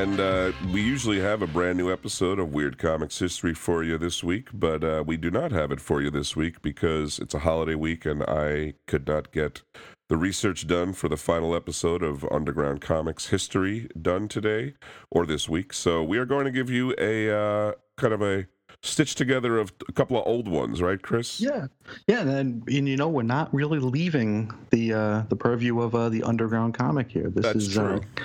And uh, we usually have a brand new episode of Weird Comics History for you this week, but uh, we do not have it for you this week because it's a holiday week and I could not get the research done for the final episode of Underground Comics History done today or this week. So we are going to give you a uh, kind of a stitch together of a couple of old ones, right, Chris? Yeah, yeah, and, and you know we're not really leaving the uh, the purview of uh, the underground comic here. This That's is true. Uh,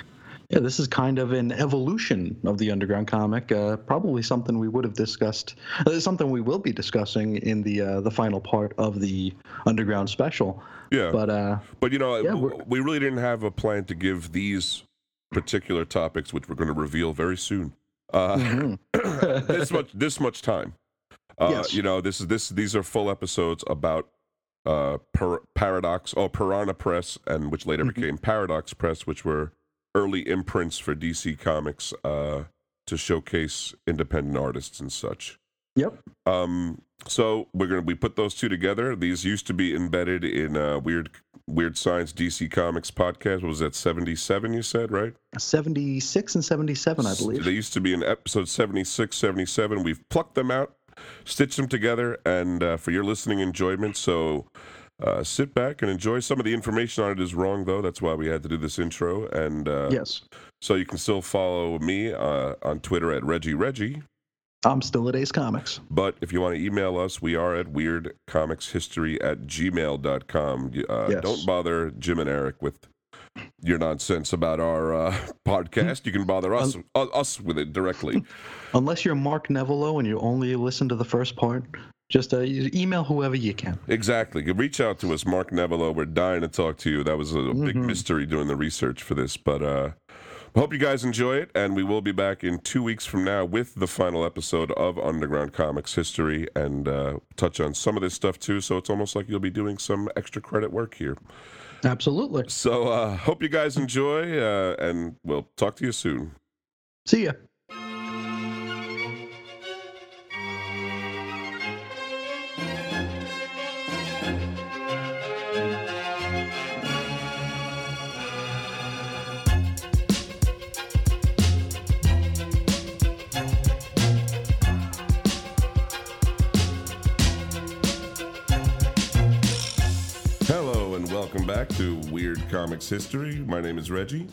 yeah, this is kind of an evolution of the underground comic. Uh, probably something we would have discussed. Uh, something we will be discussing in the uh, the final part of the underground special. Yeah. But uh, But you know, Yeah, we're- really didn't have a plan to give these particular topics, which we're going to reveal very soon, uh, mhm. this much this much time. Uh, Yes. You know, this is this these are full episodes about uh, par- Paradox, oh Piranha Press, and which later Mhm. became Paradox Press, which were early imprints for DC Comics uh, to showcase independent artists and such. yep. Um, so we're gonna we put those two together. These used to be embedded in uh, weird weird science DC Comics podcast. What was that seventy seven? You said right? Seventy six and seventy seven, I believe. They used to be in episode 76, 77. We've plucked them out, stitched them together, and uh, for your listening enjoyment. So uh, sit back and enjoy. Some of the information on it is wrong, though. That's why we had to do this intro. And uh, yes, so you can still follow me uh, on Twitter at Reggie Reggie. I'm still at Ace Comics. But if you want to email us, we are at weirdcomicshistory at gmail.com. Uh, Yes. Don't bother Jim and Eric with your nonsense about our uh, podcast. You can bother us, uh, us with it directly. Unless you're Mark Nevelow and you only listen to the first part, just uh, email whoever you can. exactly. Reach out to us, Mark Nevelow. We're dying to talk to you. That was a, a big mystery doing the research for this. But uh, I hope you guys enjoy it. And we will be back in two weeks from now with the final episode of Underground Comics History and uh, touch on some of this stuff too. So it's almost like you'll be doing some extra credit work here. Absolutely. So uh, hope you guys enjoy, uh, and we'll talk to you soon. See ya. Comics History. My name is Reggie,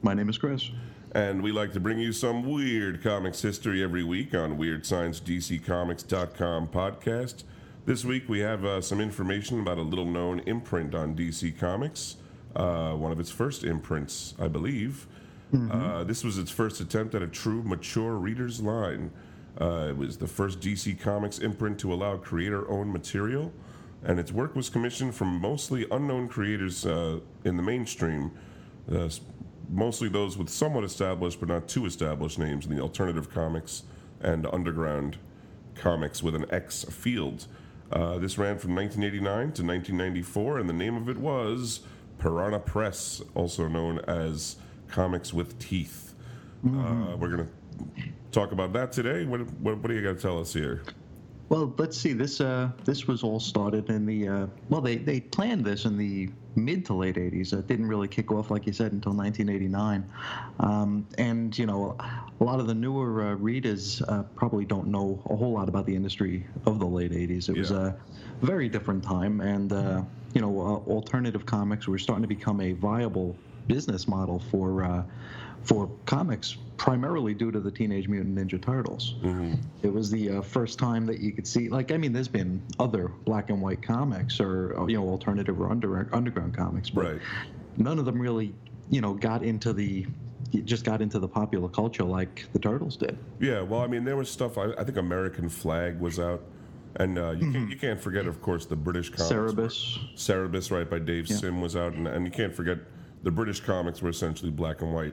My name is Chris. and we like to bring you some weird comics history every week on Weird Science WeirdScienceDCComics.com podcast. This week we have uh, some information about a little known imprint on DC Comics, uh, one of its first imprints, I believe. Uh, this was its first attempt at a true mature reader's line. Uh, it was the first DC Comics imprint to allow creator owned material, and its work was commissioned from mostly unknown creators uh, in the mainstream, uh, mostly those with somewhat established but not too established names in the alternative comics and underground comics with an X field. Uh, this ran from 1989 to 1994, and the name of it was Piranha Press, also known as Comics with Teeth. Uh, we're going to talk about that today. What, what, what do you got to tell us here? Well, let's see. This uh, this was all started in the uh, well, they they planned this in the mid to late '80s. It didn't really kick off, like you said, until 1989. Um, and you know, a lot of the newer uh, readers uh, probably don't know a whole lot about the industry of the late '80s. It was a very different time, and uh, you know, uh, alternative comics were starting to become a viable business model for uh, for comics, primarily due to the Teenage Mutant Ninja Turtles. It was the uh, first time that you could see, like, I mean, there's been other black and white comics or, uh, you know, alternative or under, underground comics, but Right. none of them really, you know, got into the, just got into the popular culture like the Turtles did. Yeah, well, I mean, there was stuff. I, I think American Flagg was out, and uh, you, can, you can't forget, of course, the British comics. Cerebus. Cerebus, right, by Dave Yeah. Sim was out, and, and you can't forget the British comics were essentially black and white,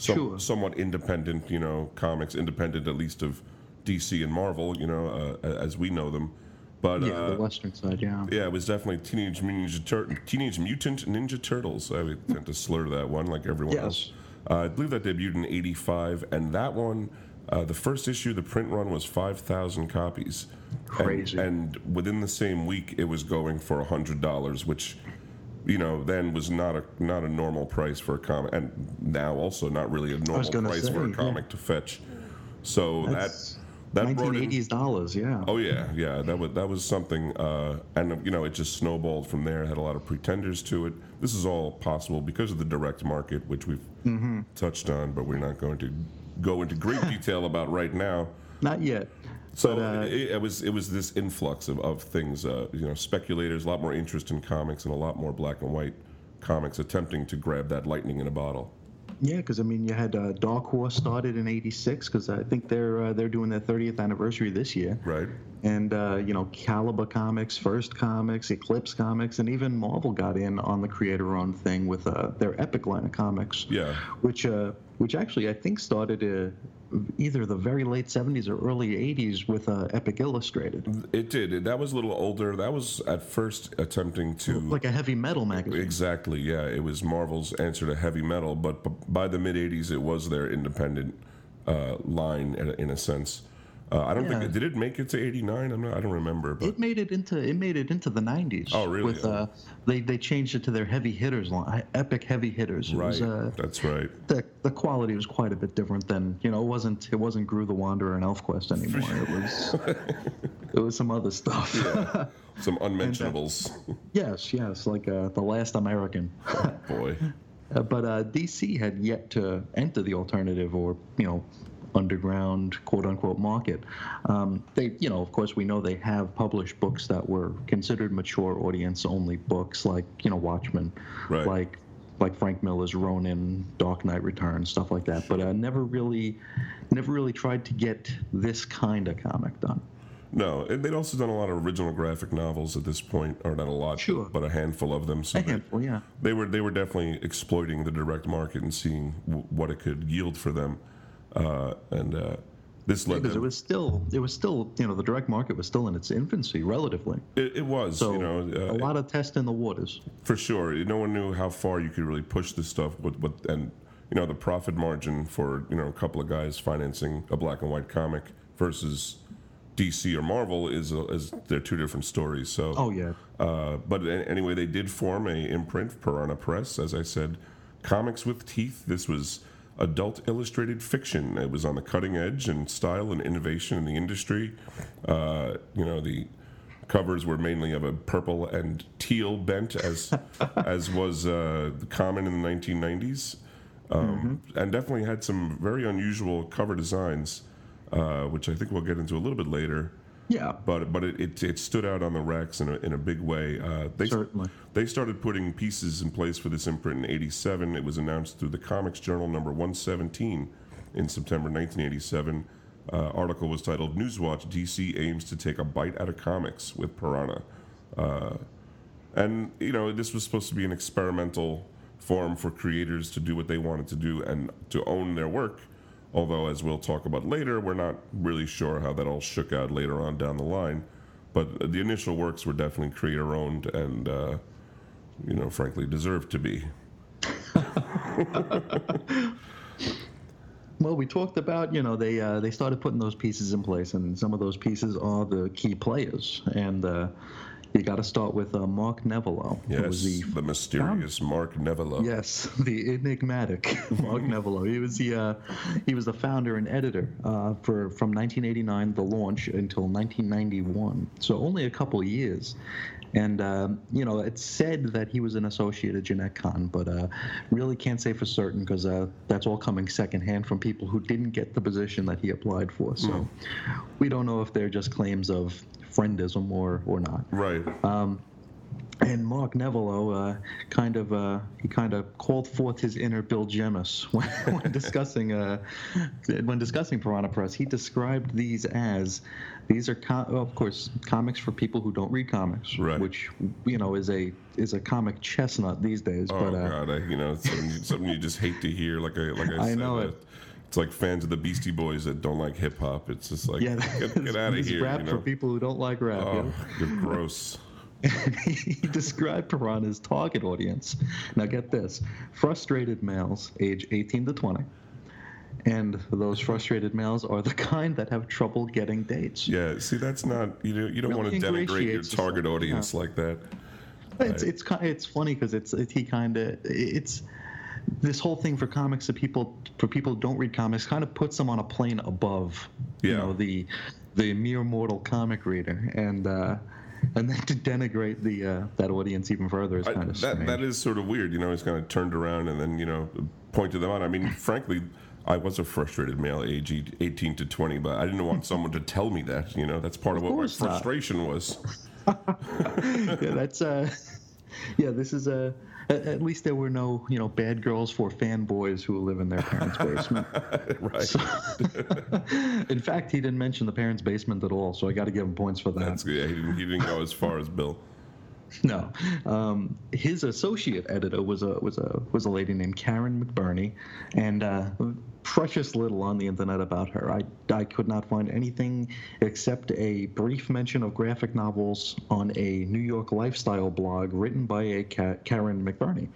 some, Sure. somewhat independent, you know, comics, independent at least of DC and Marvel, you know, uh, as we know them. But Yeah, uh, the Western side, yeah. yeah, it was definitely Teenage Mutant Ninja, Tur- Teenage Mutant Ninja Turtles. I would tend to slur that one like everyone Yes. else. Uh, I believe that debuted in '85, and that one, uh, the first issue, the print run was 5,000 copies. And- Crazy. And, within the same week, it was going for $100, which you know, then was not a not a normal price for a comic, and now also not really a normal price for a say, comic to fetch. So That's that that brought in, 1980s dollars, yeah. Oh yeah, yeah. That was that was something, uh, and you know, it just snowballed from there. Had a lot of pretenders to it. This is all possible because of the direct market, which we've Mm-hmm. touched on, but we're not going to go into great detail about right now. Not yet. So But, uh, it, it was it was this influx of, of things. Uh, you know, speculators, a lot more interest in comics, and a lot more black and white comics attempting to grab that lightning in a bottle. Yeah, because I mean, you had uh, Dark Horse started in '86 because I think they're uh, they're doing their 30th anniversary this year, Right. and uh, you know, Caliber Comics, First Comics, Eclipse Comics, and even Marvel got in on the creator-owned thing with uh, their Epic line of comics, Yeah. which uh, which actually I think started uh, either the very late '70s or early '80s with uh, Epic Illustrated, It did. That was a little older. That was at first attempting to like a heavy metal magazine. Exactly. Yeah, it was Marvel's answer to heavy metal, but by the mid '80s, it was their independent uh, line in a sense. Uh, I don't Yeah. think did it make it to '89. I'm not. I don't remember. But It made it into it made it into the 90s. Oh, really? With uh, they they changed it to their heavy hitters line, Epic heavy hitters. It right, was, uh, that's right. the the quality was quite a bit different than you know it wasn't it wasn't Groo the Wanderer and ElfQuest anymore. It was it was some other stuff. Some unmentionables. yes, yes, like uh, the Last American. Boy. Uh, but uh, DC had yet to enter the alternative or you know underground quote unquote market. Um, they you know of course we know they have published books that were considered mature audience only books like you know Watchmen, Right. like like Frank Miller's Ronin, Dark Knight Returns, stuff like that. But uh, never really never really tried to get this kind of comic done. No, and they'd also done a lot of original graphic novels at this point, or not a lot, Sure. but a handful of them. So A they- handful, yeah. they were they were definitely exploiting the direct market and seeing w- what it could yield for them, uh, and uh, this led Because it was still it was still you know the direct market was still in its infancy relatively. It, it was, So you know, uh, a lot of test in the waters. For sure, no one knew how far you could really push this stuff. With, with and you know the profit margin for you know a couple of guys financing a black and white comic versus DC or Marvel is a, is they're two different stories. So, Oh yeah. uh, but anyway, they did form a imprint, Piranha Press, as I said, comics with teeth. This was adult illustrated fiction. It was on the cutting edge in style and innovation in the industry. Uh, you know the covers were mainly of a purple and teal bent, as as was uh, common in the 1990s, um, and definitely had some very unusual cover designs, uh, which I think we'll get into a little bit later Yeah. but but it, it, it stood out on the racks in a, in a big way. Uh, they Certainly. they started putting pieces in place for this imprint in '87. It was announced through the Comics Journal number 117 in September 1987. Uh, article was titled "Newswatch: DC aims to take a bite out of comics with Piranha," uh, and you know this was supposed to be an experimental forum for creators to do what they wanted to do and to own their work. Although, as we'll talk about later, we're not really sure how that all shook out later on down the line. But the initial works were definitely creator owned and, uh, you know, frankly, deserved to be. Well, we talked about you know they uh, they started putting those pieces in place, and some of those pieces are the key players, and uh, you got to start with uh, Mark Nevelow, who Yes, was the the mysterious Mark Nevelow. Yes, the enigmatic Mark Nevelow. He was the uh, he was the founder and editor uh, for from 1989 the launch until 1991. So only a couple years. And uh, you know, it's said that he was an associate of Jenette Kahn, but uh, really can't say for certain because uh, that's all coming secondhand from people who didn't get the position that he applied for. So we don't know if they're just claims of friendism or or not. Right. And Mark Nevelow uh, kind of uh, he kind of called forth his inner Bill Jemas when, when discussing uh, when discussing Piranha Press. He described these as these are co- well, of course comics for people who don't read comics, Right. which you know is a is a comic chestnut these days. oh, but uh, God. I, you know, something, something you just hate to hear. Like I, like I, I said, know uh, it. It's like fans of the Beastie Boys that don't like hip hop. It's just like, yeah, get, get out of here. rap You for people who don't like rap. yeah. Oh, you're gross. he described Piranha's target audience. Now, get this frustrated males age 18 to 20. And those frustrated males are the kind that have trouble getting dates. Yeah, see, that's not you know you don't Really want to denigrate your target audience like that. it's it's ki- it's funny because it's it, he kind of it's this whole thing for comics that people for people who don't read comics kind of puts them on a plane above you know the the mere mortal comic reader and uh and then to denigrate the uh, that audience even further is I- kind of that that is sort of weird. You know, he's kind of turned around and then you know pointed them out. I mean, frankly, I was a frustrated male, aged 18 to 20, but I didn't want someone to tell me that. You know, that's part of, what my course not. frustration was. yeah, that's uh, yeah. This is a. At at least there were no, you know, bad girls for fanboys who live in their parents' basement. right. in fact, he didn't mention the parents' basement at all, so I got to give him points for that. That's good. Yeah, he didn't, he didn't go as far as Bill. No, um, his associate editor was a was a was a lady named Karen McBurney, and uh, precious little on the internet about her. I I could not find anything except a brief mention of graphic novels on a New York lifestyle blog written by a Ka- Karen McBurney,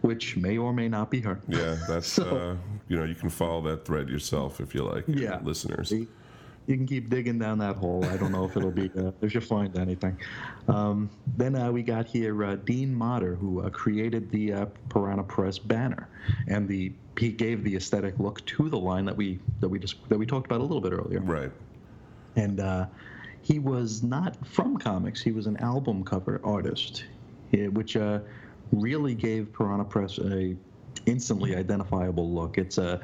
which may or may not be her. Yeah, that's So- uh, you know you can follow that thread yourself if you like. Yeah. listeners. You you can keep digging down that hole. I don't know if it'll be uh, if you find anything. Um, then uh, we got here uh, Dean Motter, who uh, created the uh, Piranha Press banner, and the he gave the aesthetic look to the line that we that we just that we talked about a little bit earlier. Right. And uh, he was not from comics; he was an album cover artist, eh, which uh, really gave Piranha Press a instantly identifiable look. It's uh,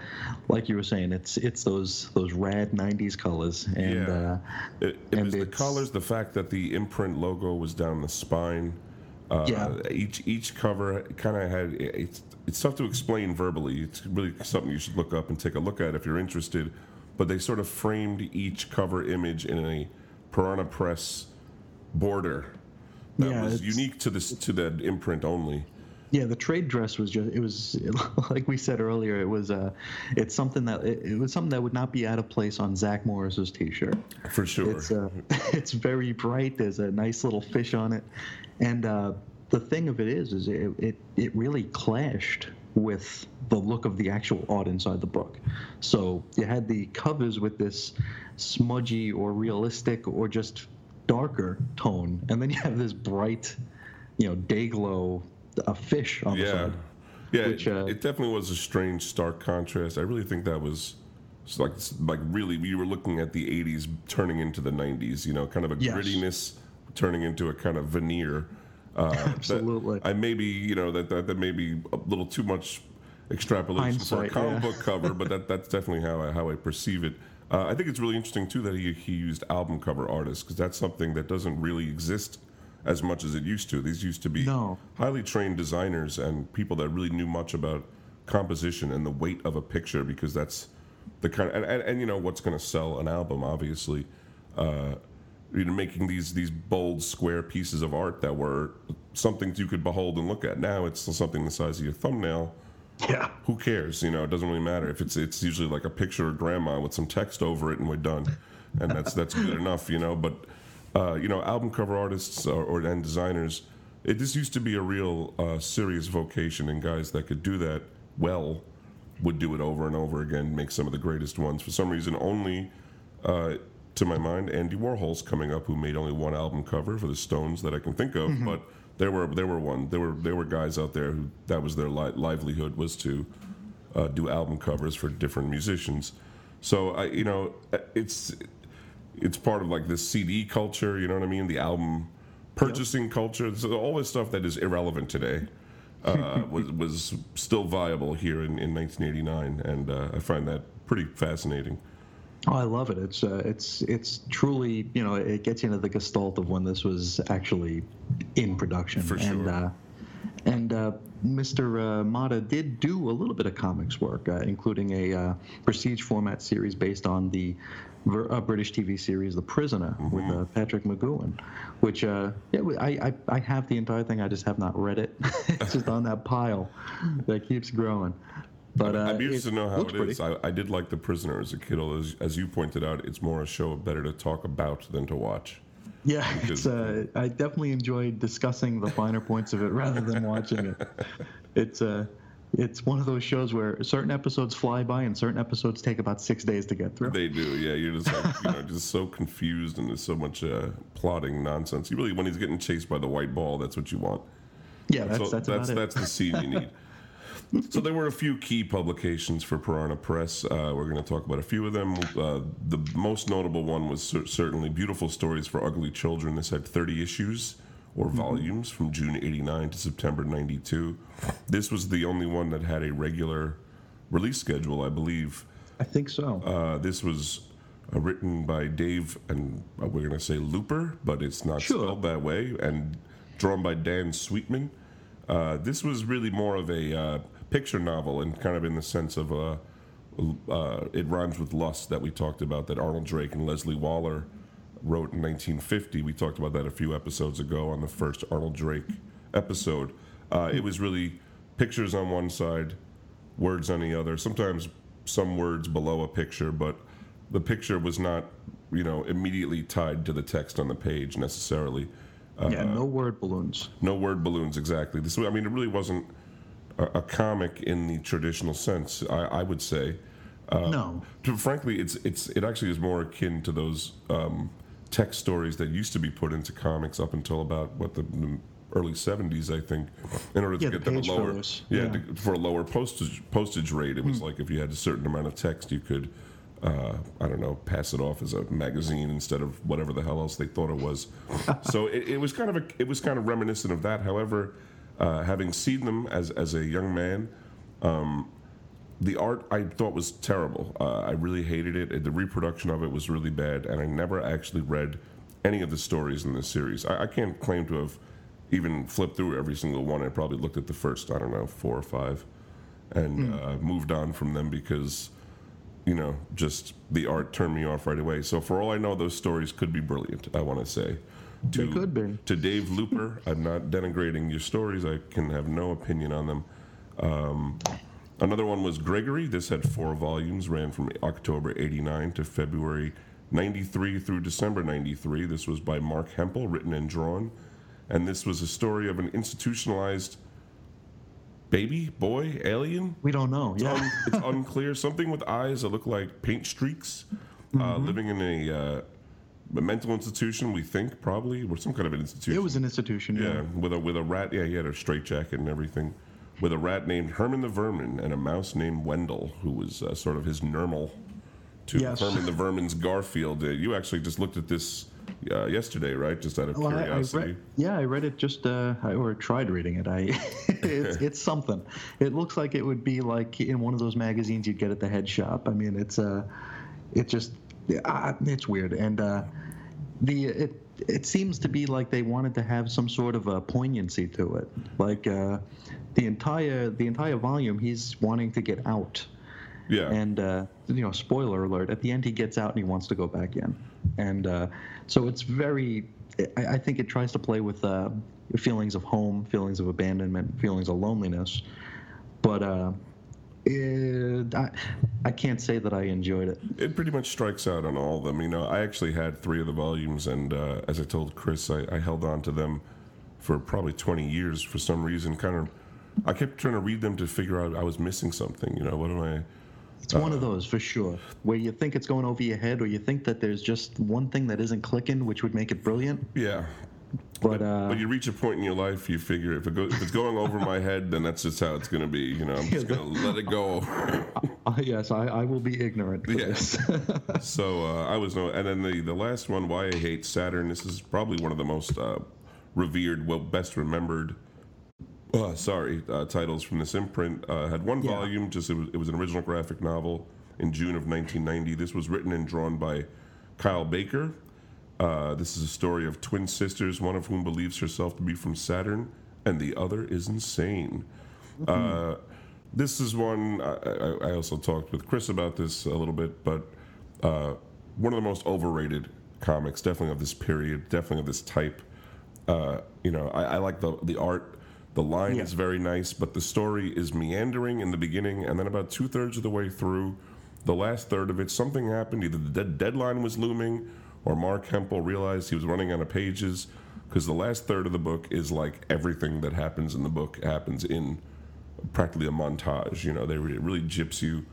like you were saying, it's it's those those rad '90s colors, and Yeah. uh, It, it and was the colors, the fact that the imprint logo was down the spine. Uh, Yeah. Each each cover kind of had it's it's tough to explain verbally. It's really something you should look up and take a look at if you're interested. But they sort of framed each cover image in a Piranha Press border that Yeah, was unique to this to that imprint only. Yeah, the trade dress was just it was like we said earlier, it was uh it's something that it, it was something that would not be out of place on Zach Morris's t-shirt. For sure. It's uh it's very bright, there's a nice little fish on it. And uh the thing of it is is it it, it really clashed with the look of the actual art inside the book. So you had the covers with this smudgy or realistic or just darker tone, and then you have this bright, you know, day glow a fish on the Yeah, side. yeah. Which, it, uh, it definitely was a strange, stark contrast. I really think that was it's like like really we were looking at the '80s turning into the '90s. You know, kind of a Yes. grittiness turning into a kind of veneer. Uh, Absolutely. I maybe you know that, that that may be a little too much extrapolation for a comic yeah. book cover, but that that's definitely how I how I perceive it. Uh, I think it's really interesting too that he he used album cover artists because that's something that doesn't really exist as much as it used to. These used to be No. highly trained designers and people that really knew much about composition and the weight of a picture because that's the kind of, and, and, and you know what's going to sell an album obviously uh, you know making these these bold square pieces of art that were something you could behold and look at now it's something the size of your thumbnail Yeah. who cares you know it doesn't really matter if it's it's usually like a picture of grandma with some text over it and we're done and that's that's good enough you know but uh, you know album cover artists or, or and designers it this used to be a real uh, serious vocation and guys that could do that well would do it over and over again make some of the greatest ones. For some reason only uh, to my mind Andy Warhol's coming up who made only one album cover for the Stones that I can think of but there were there were one. There were there were guys out there who that was their li- livelihood was to uh, do album covers for different musicians. So I, you know, it's it's part of like the CD culture. You know what I mean? The album purchasing culture. So all this stuff that is irrelevant today uh, was was still viable here in, in 1989, and uh, I find that pretty fascinating. Oh, I love it. It's uh, it's it's truly you know it gets you into the gestalt of when this was actually in production. For And sure. uh, and uh, Mr. Uh, Motter did do a little bit of comics work, uh, including a uh, prestige format series based on the uh, British TV series The Prisoner with uh, Patrick McGoohan, which uh, yeah, I, I I have the entire thing. I just have not read it. it's just on that pile that keeps growing. But uh, I'd be interested to know how it is. I, I did like The Prisoner as a kid, although as, as you pointed out, it's more a show better to talk about than to watch. Yeah, it's, uh, I definitely enjoyed discussing the finer points of it rather than watching it. It's uh, it's one of those shows where certain episodes fly by and certain episodes take about six days to get through. They do, yeah. You're just like, you know, just so confused, and there's so much uh, plotting nonsense. You really, when he's getting chased by the white ball, that's what you want. Yeah, that's that's, that's, it. that's the scene you need. so there were a few key publications for Piranha Press. Uh, we're going to talk about a few of them. Uh, the most notable one was cer- certainly Beautiful Stories for Ugly Children. This had 30 issues or volumes from June 89 to September 92. This was the only one that had a regular release schedule, I believe. I think so. Uh, this was uh, written by Dave, and uh, we're going to say Looper, but it's not Sure. spelled that way, and drawn by Dan Sweetman. Uh, this was really more of a uh, picture novel, and kind of in the sense of uh, uh, it rhymes with lust that we talked about, that Arnold Drake and Leslie Waller wrote in 1950. We talked about that a few episodes ago on the first Arnold Drake episode. Uh, it was really pictures on one side, words on the other. Sometimes some words below a picture, but the picture was not, you know, immediately tied to the text on the page necessarily. Uh, yeah, no word balloons. no word balloons exactly. This, I mean, it really wasn't a, a comic in the traditional sense. I, I would say. Uh, no. To, frankly, it's it's it actually is more akin to those um, text stories that used to be put into comics up until about what the, the early '70s, I think, in order to Yeah, the get them a lower yeah, Yeah. to- for a lower postage postage rate. It was like if you had a certain amount of text, you could. Uh, I don't know, pass it off as a magazine instead of whatever the hell else they thought it was. so it, it was kind of a, it was kind of reminiscent of that. However, uh, having seen them as as a young man, um, the art I thought was terrible. Uh, I really hated it. The reproduction of it was really bad, and I never actually read any of the stories in this series. I, I can't claim to have even flipped through every single one. I probably looked at the first, I don't know, four or five, and uh, moved on from them because, you know, just the art turned me off right away. So for all I know, those stories could be brilliant. I want to say. To, They could be. To Dave Louapre, I'm not denigrating your stories. I can have no opinion on them. Um, Another one was Gregory. This had four volumes, ran from October 89 to February 93 through December 93. This was by Marc Hempel, written and drawn. And this was a story of an institutionalized baby, boy, alien. We don't know. Yeah. Un- it's unclear. Something with eyes that look like paint streaks, uh, living in a, uh, a mental institution, we think, probably, or some kind of an institution. It was an institution. Yeah. Yeah, with a with a rat. Yeah, he had a straitjacket and everything. With a rat named Herman the Vermin and a mouse named Wendell, who was uh, sort of his normal to Yes. Herman the Vermin's Garfield. Uh, you actually just looked at this uh, yesterday, right? Just out of Well, I, I curiosity. read, yeah, I read it just, uh, I, or tried reading it. I, it's, it's something. It looks like it would be like in one of those magazines you'd get at the head shop. I mean, it's, uh, it just, uh, it's weird. And uh, the, it, it seems to be like they wanted to have some sort of a poignancy to it. Like uh, the entire, the entire volume, he's wanting to get out. yeah, And uh, you know, spoiler alert: at the end, he gets out and he wants to go back in, and uh, so it's very. I, I think it tries to play with uh, feelings of home, feelings of abandonment, feelings of loneliness, but uh, it, I, I can't say that I enjoyed it. it pretty much strikes out on all of them. You know, I actually had three of the volumes, and uh, as I told Chris, I, I held on to them for probably 20 years for some reason. Kind of, I kept trying to read them to figure out I was missing something. You know, what am I? It's one of those for sure, where you think it's going over your head, or you think that there's just one thing that isn't clicking, which would make it brilliant. Yeah. But uh, But you reach a point in your life, you figure if it goes, if it's going over my head, then that's just how it's going to be. You know, I'm just going to let it go. uh, yes, I, I will be ignorant this. so uh, I was no, and then the the last one, why I hate Saturn. This is probably one of the most uh, revered, well, best remembered. Uh, sorry, uh, titles from this imprint uh, had one Yeah. volume. Just it was, it was an original graphic novel in June of 1990. This was written and drawn by Kyle Baker. Uh, this is a story of twin sisters, one of whom believes herself to be from Saturn, and the other is insane. Uh, this is one I, I, I also talked with Chris about this a little bit, but uh, one of the most overrated comics, definitely of this period, definitely of this type. Uh, you know, I, I like the the art. The line Yeah. is very nice, but the story is meandering in the beginning, and then about two thirds of the way through, the last third of it, something happened. Either the dead deadline was looming, or Marc Hempel realized he was running out of pages. Because the last third of the book is like everything that happens in the book happens in practically a montage. You know, they re- really gyps you.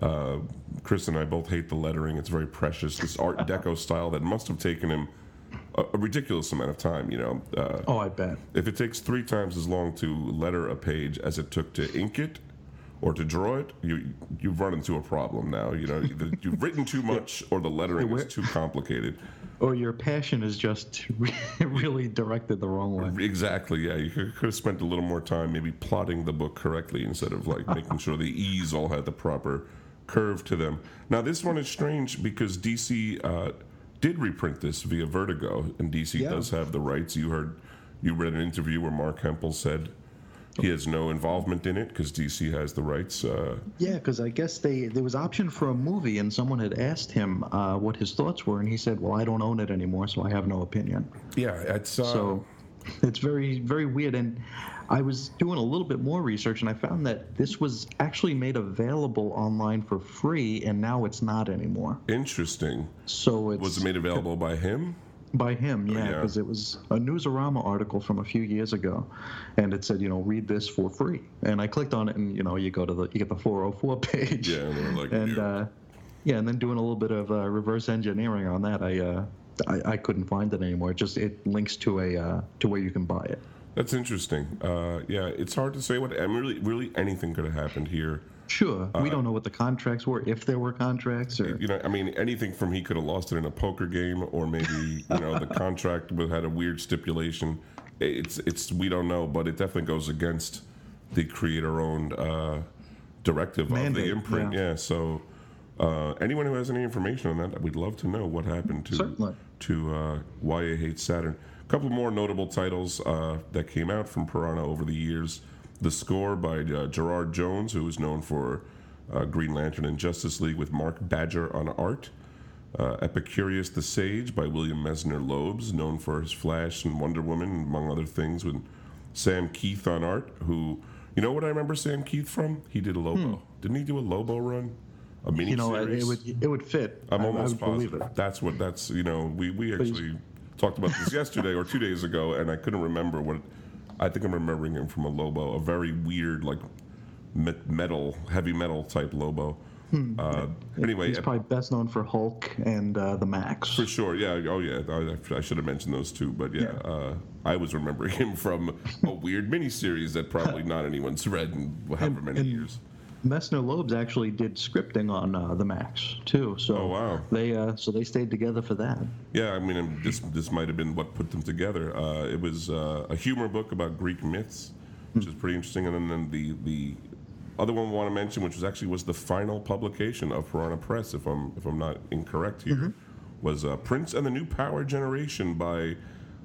Uh, Chris and I both hate the lettering. It's very precious. This Art Deco style that must have taken him a, a ridiculous amount of time. You know, uh, Oh, I bet. if it takes three times as long to letter a page as it took to ink it or to draw it, you you've run into a problem now. You know, either you've written too much or the lettering where- is too complicated. Or your passion is just really directed the wrong way. Exactly. Yeah, you could, could have spent a little more time maybe plotting the book correctly instead of like making sure the E's all had the proper curve to them. Now this one is strange because DC uh, did reprint this via Vertigo, and DC Yeah. does have the rights. You heard, you read an interview where Marc Hempel said he has no involvement in it because DC has the rights. Uh, Yeah, because I guess they there was option for a movie, and someone had asked him uh, what his thoughts were, and he said, "Well, I don't own it anymore, so I have no opinion." yeah, it's uh, So it's very very weird. And I was doing a little bit more research, and I found that this was actually made available online for free, and now it's not anymore. interesting. So it Was it made available by him? by him, yeah, yeah. because it was a Newsarama article from a few years ago, and it said, you know, read this for free. And I clicked on it, and you know, you go to the you get the 404 page. Yeah, and like, and "Yeah." uh, yeah, and then doing a little bit of uh, reverse engineering on that, I, uh, I I couldn't find it anymore. It just it links to a uh, to where you can buy it. That's interesting. Uh, yeah, it's hard to say what. I mean, really, really, anything could have happened here. Sure, we don't know what the contracts were, if there were contracts, or You know, I mean, anything from he could have lost it in a poker game, or maybe you know the contract had a weird stipulation. It's it's we don't know, but it definitely goes against the creator-owned uh, directive of the imprint. yeah. Yeah. So uh, anyone who has any information on that, we'd love to know what happened to Certainly. to uh, Why I Hate Saturn. A couple more notable titles uh, that came out from Piranha over the years. The Score by uh, Gerard Jones, who is known for uh, Green Lantern and Justice League with Mark Badger on art. Uh, Epicurus the Sage by William Messner Loebs, known for his Flash and Wonder Woman, among other things, with Sam Kieth on art, who, you know what I remember Sam Kieth from? He did a Lobo. Didn't he do a Lobo run? A mini Hmm. you know, series? it would it would fit. I'm I- I almost believe positive. it. That's what that's you know we we actually talked about this yesterday or two days ago, and I couldn't remember what. I think I'm remembering him from a Lobo, a very weird like me- metal, heavy metal type Lobo. Uh, anyway, Hmm. He's probably best known for Hulk and uh, the Maxx. for sure, yeah. Oh, yeah. I, I should have mentioned those two, but yeah, Uh, I was remembering him from a weird miniseries that probably not anyone's read in however many and- years. Messner Loebs actually did scripting on uh, the Maxx too. So Oh, wow. they uh, so they stayed together for that. Yeah, I mean, this this might have been what put them together. Uh, it was uh, a humor book about Greek myths, which is pretty interesting. And then, the the other one I want to mention, which was actually was the final publication of Piranha Press, if I'm if I'm not incorrect here, was uh, Prince and the New Power Generation by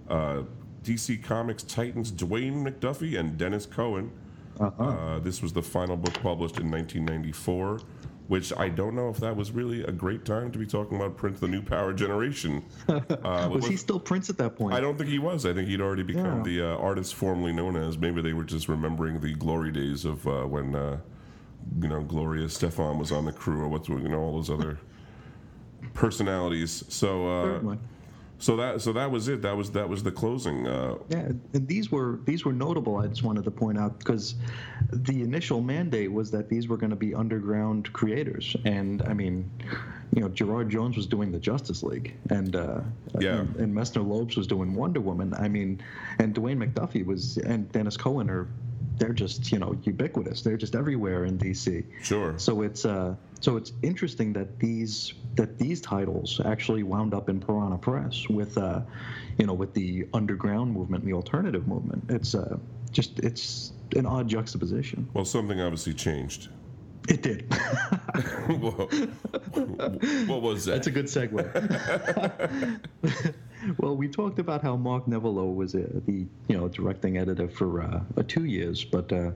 uh, DC Comics titans Dwayne McDuffie and Denys Cowan. Uh, this was the final book published in 1994, which I don't know if that was really a great time to be talking about Prince, the New Power Generation. Uh, Was he still Prince at that point? I don't think he was. I think he'd already become Yeah. the uh, artist formerly known as. Maybe they were just remembering the glory days of uh, when, uh, you know, Gloria Stefan was on the crew, or what's you know all those other personalities. So, uh. So that so that was it. That was that was the closing. Uh, Yeah, and these were these were notable. I just wanted to point out because the initial mandate was that these were going to be underground creators, and I mean, you know, Gerard Jones was doing the Justice League, and uh, Yeah. and, and Messner Loebs was doing Wonder Woman. I mean, and Dwayne McDuffie was and Denys Cowan are they're just you know ubiquitous. They're just everywhere in DC. sure. So it's uh, so it's interesting that these that these titles actually wound up in Piranha Press with uh, you know with the underground movement and the alternative movement. It's uh, just it's an odd juxtaposition. Well, something obviously changed. It did. What was that? That's a good segue. well, we talked about how Mark Nevelow was uh, the you know directing editor for uh, two years, but uh,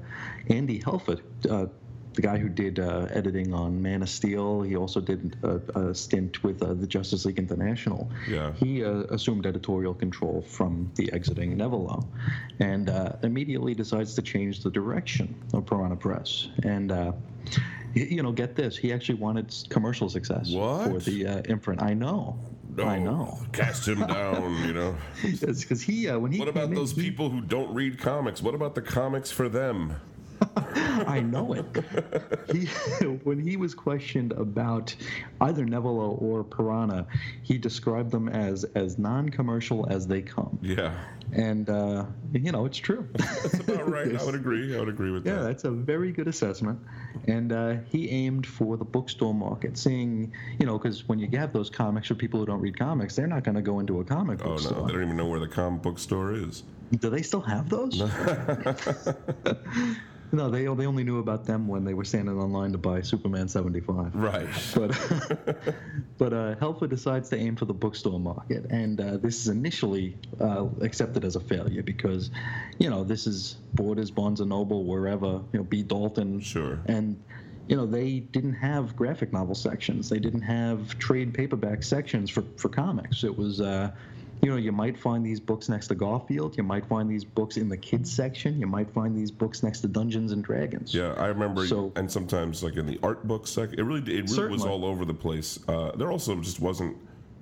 Andy Helfer, uh, the guy who did uh, editing on Man of Steel, he also did a, a stint with uh, the Justice League International. Yeah. He uh, assumed editorial control from the exiting Nevelow, and uh, immediately decides to change the direction of Piranha Press. And uh, you know, get this, he actually wanted commercial success for the uh, imprint. I know. I Oh, know. Cast him down, you know. Because he, uh, when he What about in, those he- people who don't read comics? What about the comics for them? I know it. He, when he was questioned about either Neville or Piranha, he described them as as non-commercial as they come. Yeah, And uh, you know, it's true. that's about right. I would agree. I would agree with Yeah, that. Yeah, that's a very good assessment. And uh, he aimed for the bookstore market, seeing, you know, because when you have those comics for people who don't read comics, they're not going to go into a comic book Oh no, store. they don't even know where the comic book store is. Do they still have those? no, they, they only knew about them when they were standing online to buy Superman 75. Right. But but uh, Helfer decides to aim for the bookstore market, and uh, this is initially uh, accepted as a failure because, you know, this is Borders, Barnes and Noble, wherever, you know, B. Dalton, Sure. and you know they didn't have graphic novel sections. They didn't have trade paperback sections for for comics. It was. Uh, you know, you might find these books next to Garfield. You might find these books in the kids section. You might find these books next to Dungeons and Dragons. Yeah, I remember, So- and sometimes like in the art book section, it really, it really was all over the place. Uh, there also just wasn't,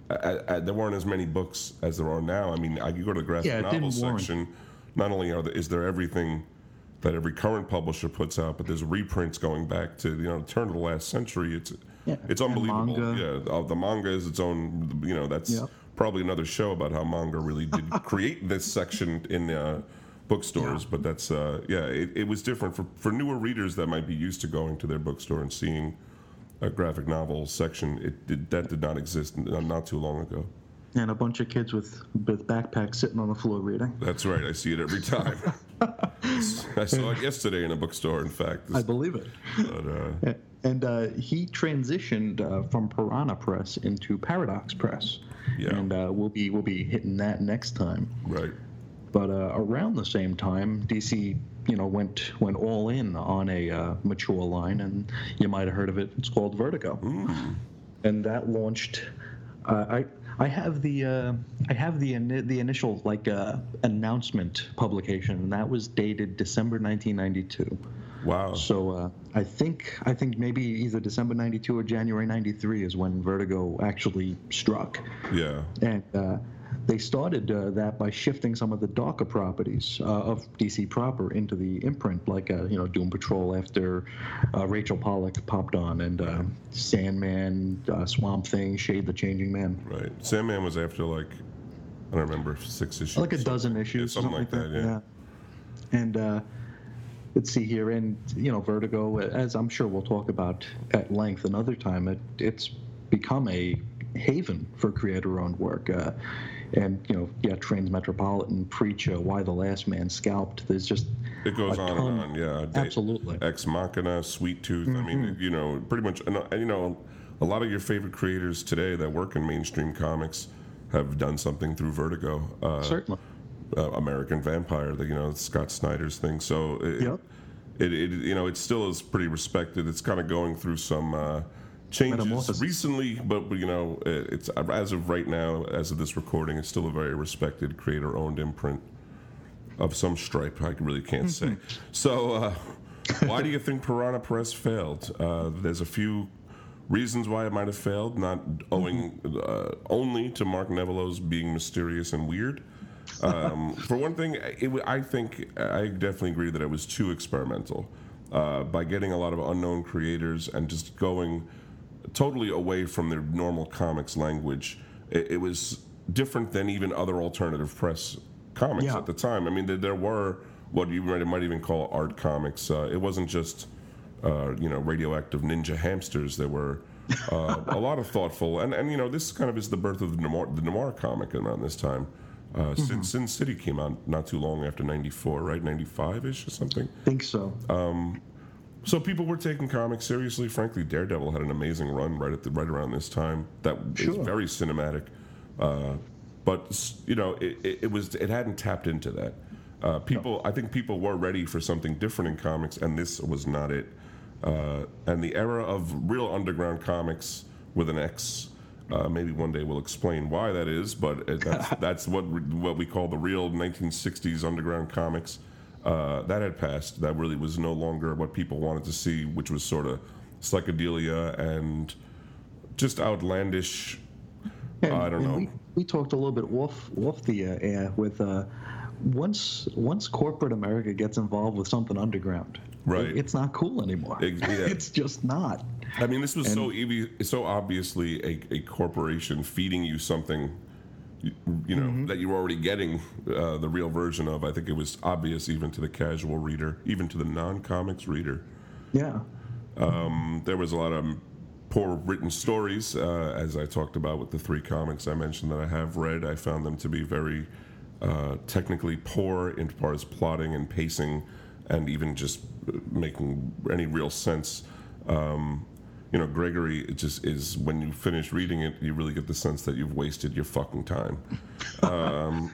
uh, uh, there weren't as many books as there are now. I mean, I could go to the graphic Yeah, novel section. Not only are there, is there everything that every current publisher puts out, but there's reprints going back to you know turn of the last century. It's Yeah, it's unbelievable. Yeah, uh, the manga is its own. You know, that's Yep. Probably another show about how manga really did create this section in uh, bookstores. But that's uh, yeah, it, it was different for for newer readers that might be used to going to their bookstore and seeing a graphic novel section. It did, that did not exist not too long ago. and a bunch of kids with with backpacks sitting on the floor reading. That's right. I see it every time. I saw it yesterday in a bookstore. In fact, I believe it. but, uh, And uh, he transitioned uh, from Piranha Press into Paradox Press, Yeah. and uh, we'll be we'll be hitting that next time. right. But uh, around the same time, DC, you know, went went all in on a uh, mature line, and you might have heard of it. It's called Vertigo, and that launched. Uh, I I have the uh, I have the the initial like uh, announcement publication, and that was dated December 1992. Wow. So uh, I think I think maybe either December '92 or January '93 is when Vertigo actually struck, Yeah. and uh, they started uh, that by shifting some of the darker properties uh, of DC proper into the imprint, like uh, you know Doom Patrol after uh, Rachel Pollack popped on, and uh, Sandman, uh, Swamp Thing, Shade the Changing Man, Right. Sandman was after like I don't remember six issues. like a dozen issues, something like that, yeah. And uh, let's see here, and you know, Vertigo, as I'm sure we'll talk about at length another time, it, it's become a haven for creator-owned work. Uh, and you know, yeah, Transmetropolitan, Preach, uh, Y the Last Man Scalped. There's just It goes on and on. Yeah. They- Absolutely. Ex Machina, Sweet Tooth. I mean, Mm-hmm. you know, pretty much. And you know, a lot of your favorite creators today that work in mainstream comics have done something through Vertigo. Uh, Certainly. Uh, American Vampire, the, you know, Scott Snyder's thing. So it, Yep. it, it, you know, it still is pretty respected. It's kind of going through some uh, changes recently, but you know, it, it's as of right now, as of this recording, it's still a very respected creator-owned imprint of some stripe. I really can't say. So, uh, why do you think Piranha Press failed? Uh, there's a few reasons why it might have failed, not owing uh, only to Mark Nevelow's being mysterious and weird. Um, for one thing, it, I think I definitely agree that it was too experimental. Uh, by getting a lot of unknown creators and just going totally away from their normal comics language, it, it was different than even other alternative press comics Yeah. at the time. I mean, there, there were what you might, might even call art comics. Uh, it wasn't just uh, you know radioactive ninja hamsters. There were uh, a lot of thoughtful and, and you know this kind of is the birth of the noir, the noir comic around this time. Uh, Sin, Sin City came out not too long after '94, right? '95 ish or something. I think so. So people were taking comics seriously. Frankly, Daredevil had an amazing run right at the right around this time. That is Sure. very cinematic, uh, but you know it, it, it was it hadn't tapped into that. Uh, people, I think people were ready for something different in comics, and this was not it. Uh, and the era of real underground comics with an X. Uh, maybe one day we'll explain why that is, but that's, that's what we- what we call the real 1960s underground comics. Uh, that had passed. That really was no longer what people wanted to see, which was sort of psychedelia and just outlandish. And, I don't know. We, we talked a little bit off off the uh, air with uh, once once corporate America gets involved with something underground, Right. It's not cool anymore. Ex- yeah. it's just not. I mean, this was so evi- so obviously a, a corporation feeding you something, you, you know, Mm-hmm. that you're already getting uh, the real version of. I think it was obvious even to the casual reader, even to the non-comics reader. Yeah. Um, there was a lot of poor written stories, uh, as I talked about with the three comics I mentioned that I have read. I found them to be very uh, technically poor in far as plotting and pacing, and even just uh, making any real sense. Um, you know, Gregory it just is when you finish reading it, you really get the sense that you've wasted your fucking time. Um,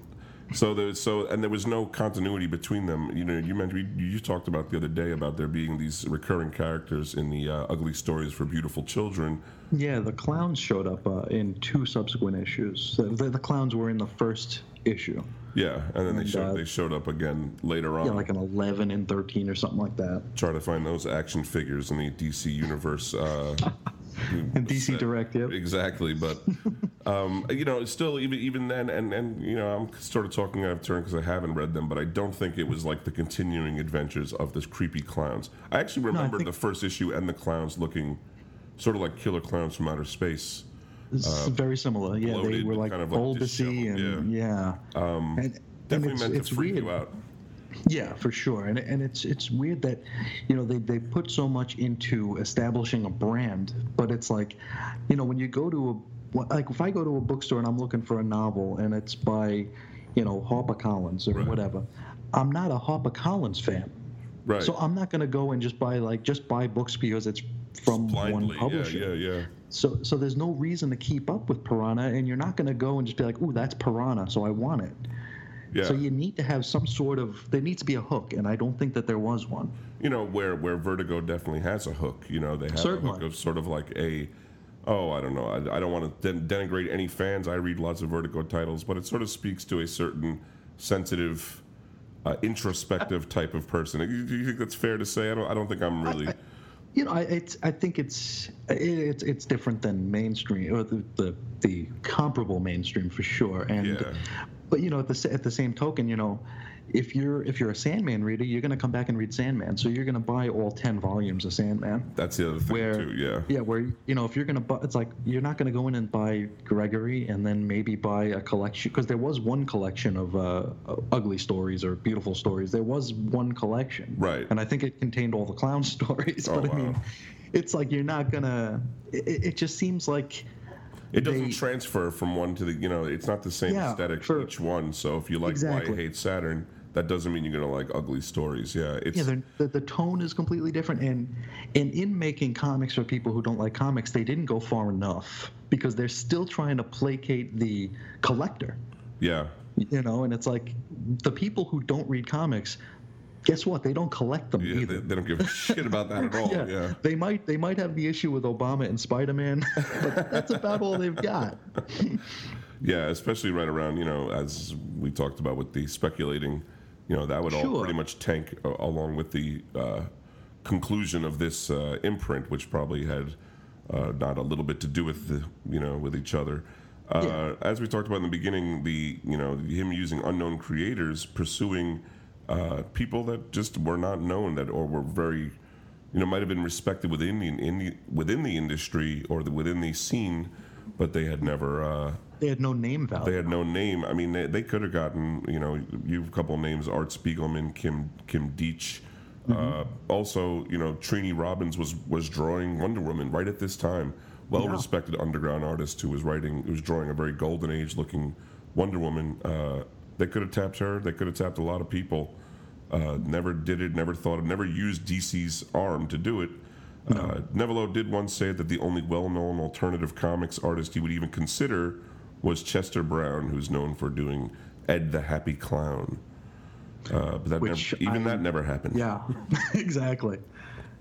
so there's so and there was no continuity between them. You know, you mentioned you, you talked about the other day about there being these recurring characters in the uh, ugly stories for beautiful children. Yeah, the clowns showed up uh, in two subsequent issues. The, the, the clowns were in the first issue. Yeah, and then they showed uh, they showed up again later on. Yeah, like an 11 and 13 or something like that. try to find those action figures in the DC universe. Uh, And DC Direct, yep. Exactly, but um, you know, still even even then, and and you know, I'm sort of talking out of turn because I haven't read them, but I don't think it was like the continuing adventures of this creepy clowns. I actually remember think- the first issue and the clowns looking sort of like killer clowns from outer space. It's very similar. Yeah, they Uh, were like, kind of like bulbousy disheveled, and yeah. and, and Definitely it's, meant it's to freak weird. you out. Yeah, for sure. And and it's it's weird that you know they, they put so much into establishing a brand, but it's like, you know, when you go to a like if I go to a bookstore and I'm looking for a novel and it's by, you know, Harper Collins or Right. whatever, I'm not a Harper Collins fan. Right. So I'm not going to go and just buy like just buy books because it's from Blindly, one publisher. yeah, yeah, yeah. So so there's no reason to keep up with Piranha, and you're not going to go and just be like, "Ooh, that's Piranha," so I want it. Yeah. So you need to have some sort of there needs to be a hook, and I don't think that there was one. you know where where Vertigo definitely has a hook. You know they have a hook of sort of like a oh I don't know I, I don't want to den- denigrate any fans. I read lots of Vertigo titles, but it sort of speaks to a certain sensitive, uh, introspective type of person. Do you think that's fair to say? I don't I don't think I'm really. You know, I it's I think it's it's it's different than mainstream or the, the the comparable mainstream for sure. And Yeah. but you know at the at the same token, you know. If you're if you're a Sandman reader, you're going to come back and read Sandman, so you're going to buy all ten volumes of Sandman. That's the other thing where too. Yeah. yeah where you know if you're gonna buy it's like you're not gonna go in and buy gregory and then maybe buy a collection because there was one collection of uh, ugly stories or beautiful stories there was one collection Right. and i think it contained all the clown stories Oh, but i mean wow. it's like you're not gonna it, it just seems like It doesn't they- transfer from one to the you know it's not the same Yeah, aesthetic for- each one. So if you like Exactly. Why I Hate Saturn, that doesn't mean you're gonna like ugly stories. Yeah. It's yeah, the, the tone is completely different, and and in making comics for people who don't like comics, they didn't go far enough because they're still trying to placate the collector. yeah. you know and it's like the people who don't read comics guess what they don't collect them Yeah, they, either they don't give a shit about that at all. yeah, yeah. they might they might have the issue with obama and spider-man but that's about all they've got Yeah, especially right around, you know, as we talked about with the speculating, you know, that would all pretty much tank uh, along with the uh, conclusion of this uh, imprint, which probably had uh, not a little bit to do with the, you know, with each other. Uh, Yeah. As we talked about in the beginning, the, you know, him using unknown creators, pursuing uh, people that just were not known that or were very, you know, might have been respected within the, in the within the industry or the, within the scene, but they had never. Uh, they had no name value they had no name. I mean, they, they could have gotten, you know, you have a couple names: Art Spiegelman, Kim Kim Deitch. Uh, also, you know, Trina Robbins was was drawing Wonder Woman right at this time. Well-respected underground artist who was writing, who was drawing a very golden age-looking Wonder Woman. Uh, they could have tapped her. They could have tapped a lot of people. Uh, never did it. Never thought of. Never used DC's arm to do it. Uh, Nevelow did once say that the only well-known alternative comics artist he would even consider was Chester Brown, who's known for doing Ed the Happy Clown. Uh, but that Which never, even I- that never happened. yeah exactly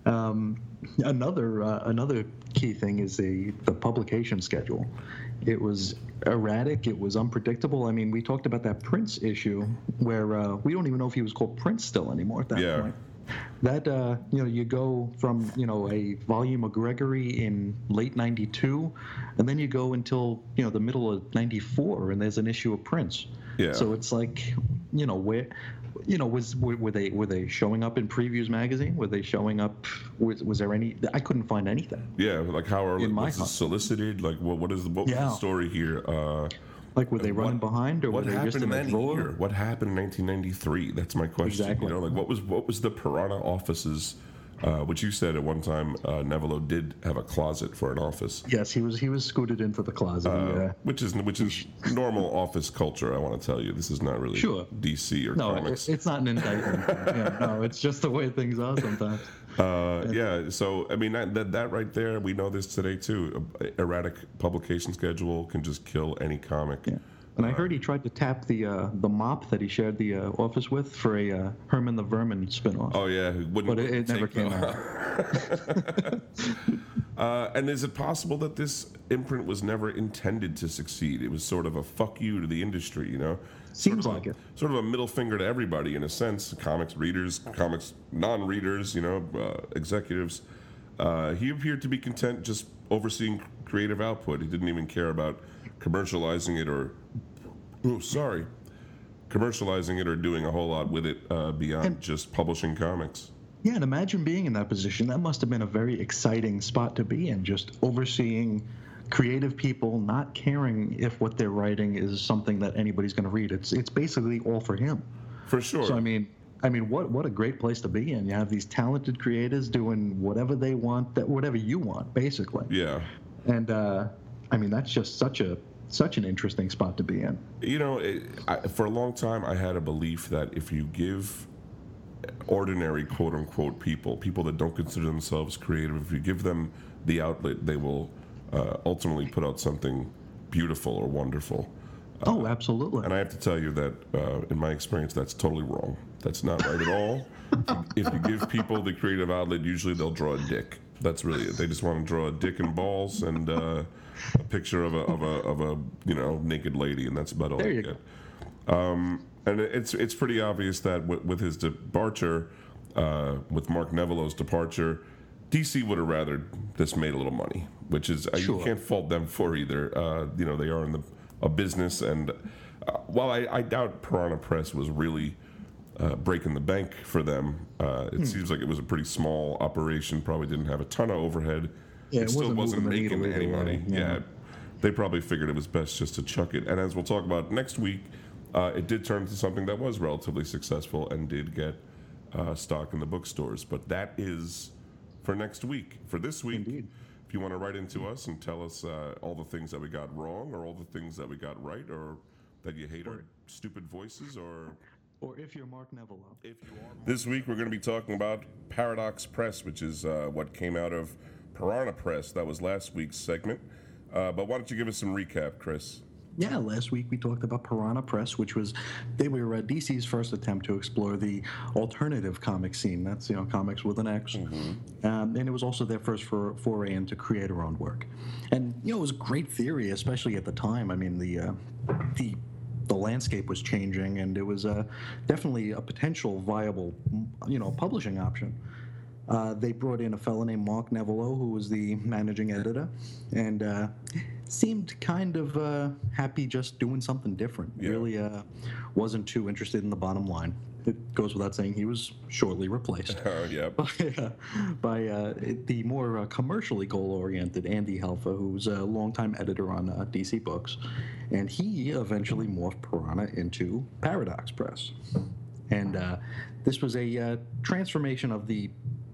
um, another uh, another key thing is the the publication schedule it was erratic it was unpredictable i mean we talked about that prince issue where uh, we don't even know if he was called prince still anymore at that Yeah. point that uh, you know you go from you know a volume of gregory in late 92 and then you go until you know the middle of 94 and there's an issue of prince Yeah. so it's like you know where you know, was were, were they were they showing up in Previews magazine? Were they showing up? Was, was there any? I couldn't find anything. Yeah, like how are In my was hunt. solicited? Like what what is the what was Yeah. the story here? Uh, Like, were they running what- behind, or what were they just happened in that drawer? year? What happened in 1993? That's my question. Exactly. You know, like what was what was the Piranha offices? Uh, which you said at one time, uh, Nevelow did have a closet for an office, Yes, he was. He was scooted into the closet. uh, yeah. which is which is normal office culture. I want to tell you, this is not really Sure. DC or No, comics. it, it's not an indictment. yeah, no, it's just the way things are sometimes. Uh, yeah, so I mean that, that that right there, we know this today too. Erratic publication schedule can just kill any comic. Yeah. And I heard he tried to tap the uh, the mop that he shared the uh, office with for a uh, Herman the Vermin spinoff. Oh yeah, wouldn't but it, it never came out. Uh, and is it possible that this imprint was never intended to succeed? It was sort of a fuck you to the industry, you know? Seems Sort of like a- it. Sort of a middle finger to everybody in a sense. Comics readers, comics non-readers, you know, uh, executives. Uh, he appeared to be content just overseeing creative output. He didn't even care about commercializing it or, oh, sorry, commercializing it or doing a whole lot with it uh, beyond just publishing comics. Yeah, and imagine being in that position. That must have been a very exciting spot to be in, just overseeing creative people, not caring if what they're writing is something that anybody's going to read. It's it's basically all for him. For sure. So I mean, I mean, what what a great place to be in. You have these talented creators doing whatever they want, that whatever you want, basically. yeah. And uh, I mean, that's just such a such an interesting spot to be in. You know, it, I, for a long time, I had a belief that if you give ordinary quote unquote people, people that don't consider themselves creative, if you give them the outlet, they will uh, ultimately put out something beautiful or wonderful. Oh, absolutely. And I have to tell you that, uh, in my experience, that's totally wrong. That's not right at all. If you, if you give people the creative outlet, usually they'll draw a dick. That's really it. They just want to draw a dick and balls and uh, a picture of a, of a of a you know naked lady, and that's about all There you get. Um, and it's it's pretty obvious that with, with his departure, uh, with Mark Nevelow's departure, DC would have rather this made a little money, which is uh, you can't fault them for either. Uh, you know they are in the a business, and uh, while I, I doubt Piranha Press was really uh, breaking the bank for them, uh, Hmm. it seems like it was a pretty small operation. Probably didn't have a ton of overhead. Yeah, it it still wasn't wasn't making any money. way, yeah. yeah. they probably figured it was best just to chuck it. And as we'll talk about next week, uh, it did turn into something that was relatively successful and did get uh, stock in the bookstores. But that is for next week. For this week, Indeed. if you want to write into us and tell us uh, all the things that we got wrong or all the things that we got right or that you hate our stupid voices or Or if you're Mark Nevelow. if you are. This week we're going to be talking about Paradox Press, which is uh, what came out of Piranha Press. That was last week's segment. Uh, but why don't you give us some recap, Chris? Yeah, last week we talked about Piranha Press, which was they were uh, DC's first attempt to explore the alternative comic scene. That's you know comics with an X, um, and it was also their first for, foray into creator-owned work. And you know it was great theory, especially at the time. I mean the uh, the the landscape was changing, and it was uh, definitely a potential viable you know publishing option. Uh, they brought in a fellow named Mark Nevelow, who was the managing editor, and uh, seemed kind of uh, happy just doing something different. Yeah. Really uh, wasn't too interested in the bottom line. It goes without saying he was shortly replaced yeah. by, uh, by uh, the more uh, commercially goal-oriented Andy Helfer, who's a longtime editor on uh, DC Books, and he eventually morphed Piranha into Paradox Press, and uh, this was a uh, transformation of the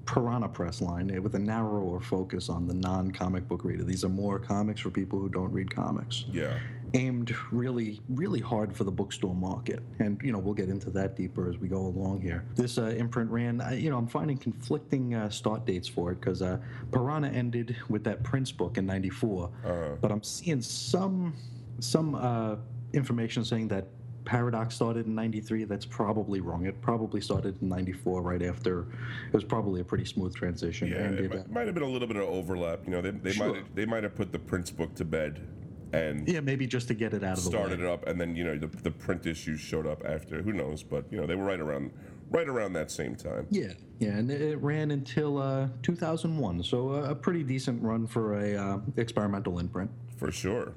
Piranha Press line uh, with a narrower focus on the non-comic book reader. These are more comics for people who don't read comics Yeah. aimed really, really hard for the bookstore market. And, you know, we'll get into that deeper as we go along here. This uh, imprint ran, I, you know, I'm finding conflicting uh, start dates for it because uh, Piranha ended with that Prince book in 94. Uh-huh. But I'm seeing some, some uh, information saying that Paradox started in 93. That's probably wrong. It probably started in 94 right after. It was probably a pretty smooth transition. Yeah. and It it, might, might have been a little bit of overlap. You know, they, they Sure. might they might have put the Prince book to bed and yeah, maybe just to get it out of the way. started it up, and then you know the, the print issues showed up after. Who knows? But you know they were right around right around that same time. Yeah, yeah, and it- ran until uh, 2001, so a, a pretty decent run for a uh, experimental imprint. For sure.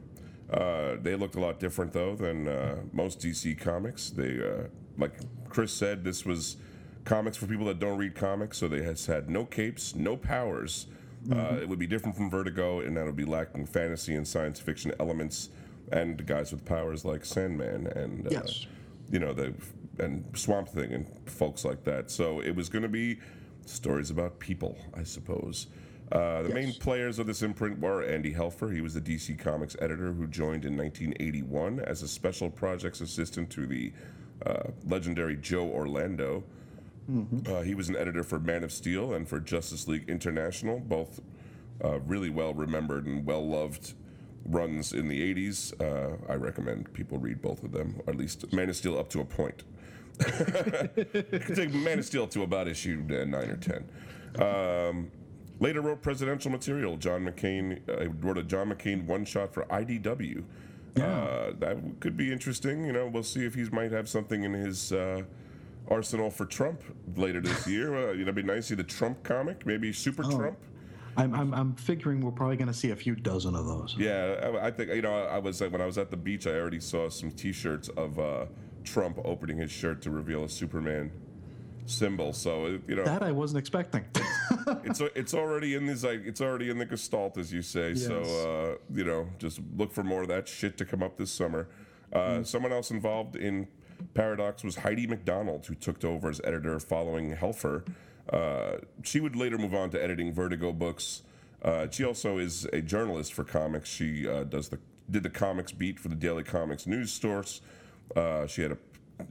Uh, they looked a lot different though than uh, most DC comics. They uh, like Chris said, this was comics for people that don't read comics, so they has had no capes, no powers. Uh, it would be different from Vertigo, and that would be lacking fantasy and science fiction elements, and guys with powers like Sandman and uh, Yes. you know the and Swamp Thing and folks like that. So it was going to be stories about people, I suppose. Uh, the main players of this imprint were Andy Helfer. He was the DC Comics editor who joined in 1981 as a special projects assistant to the uh, legendary Joe Orlando. Uh, he was an editor for Man of Steel and for Justice League International, both uh, really well remembered and well loved runs in the 80s. Uh, I recommend people read both of them, or at least Man of Steel up to a point. Take Man of Steel to about issue 9 or 10. Um, later wrote presidential material. John McCain uh, wrote a John McCain one shot for IDW. Uh, that could be interesting. You know, we'll see if he might have something in his uh, arsenal for Trump later this year. Uh, you know, it'd be nice to see the Trump comic, maybe Super Trump. I'm, I'm, I'm figuring we're probably going to see a few dozen of those. Yeah, I, I think you know. I was when I was at the beach, I already saw some T-shirts of uh, Trump opening his shirt to reveal a Superman symbol. So it- you know, That I wasn't expecting. it's it's already in this it's already in the gestalt, as you say. Yes. So uh, you know, just look for more of that shit to come up this summer. Uh, Someone else involved in Paradox was Heidi MacDonald, who took over as editor following Helfer. Uh, she would later move on to editing Vertigo books. Uh, she also is a journalist for comics. She uh, does the did the comics beat for the Daily Comics news source. Uh, she had a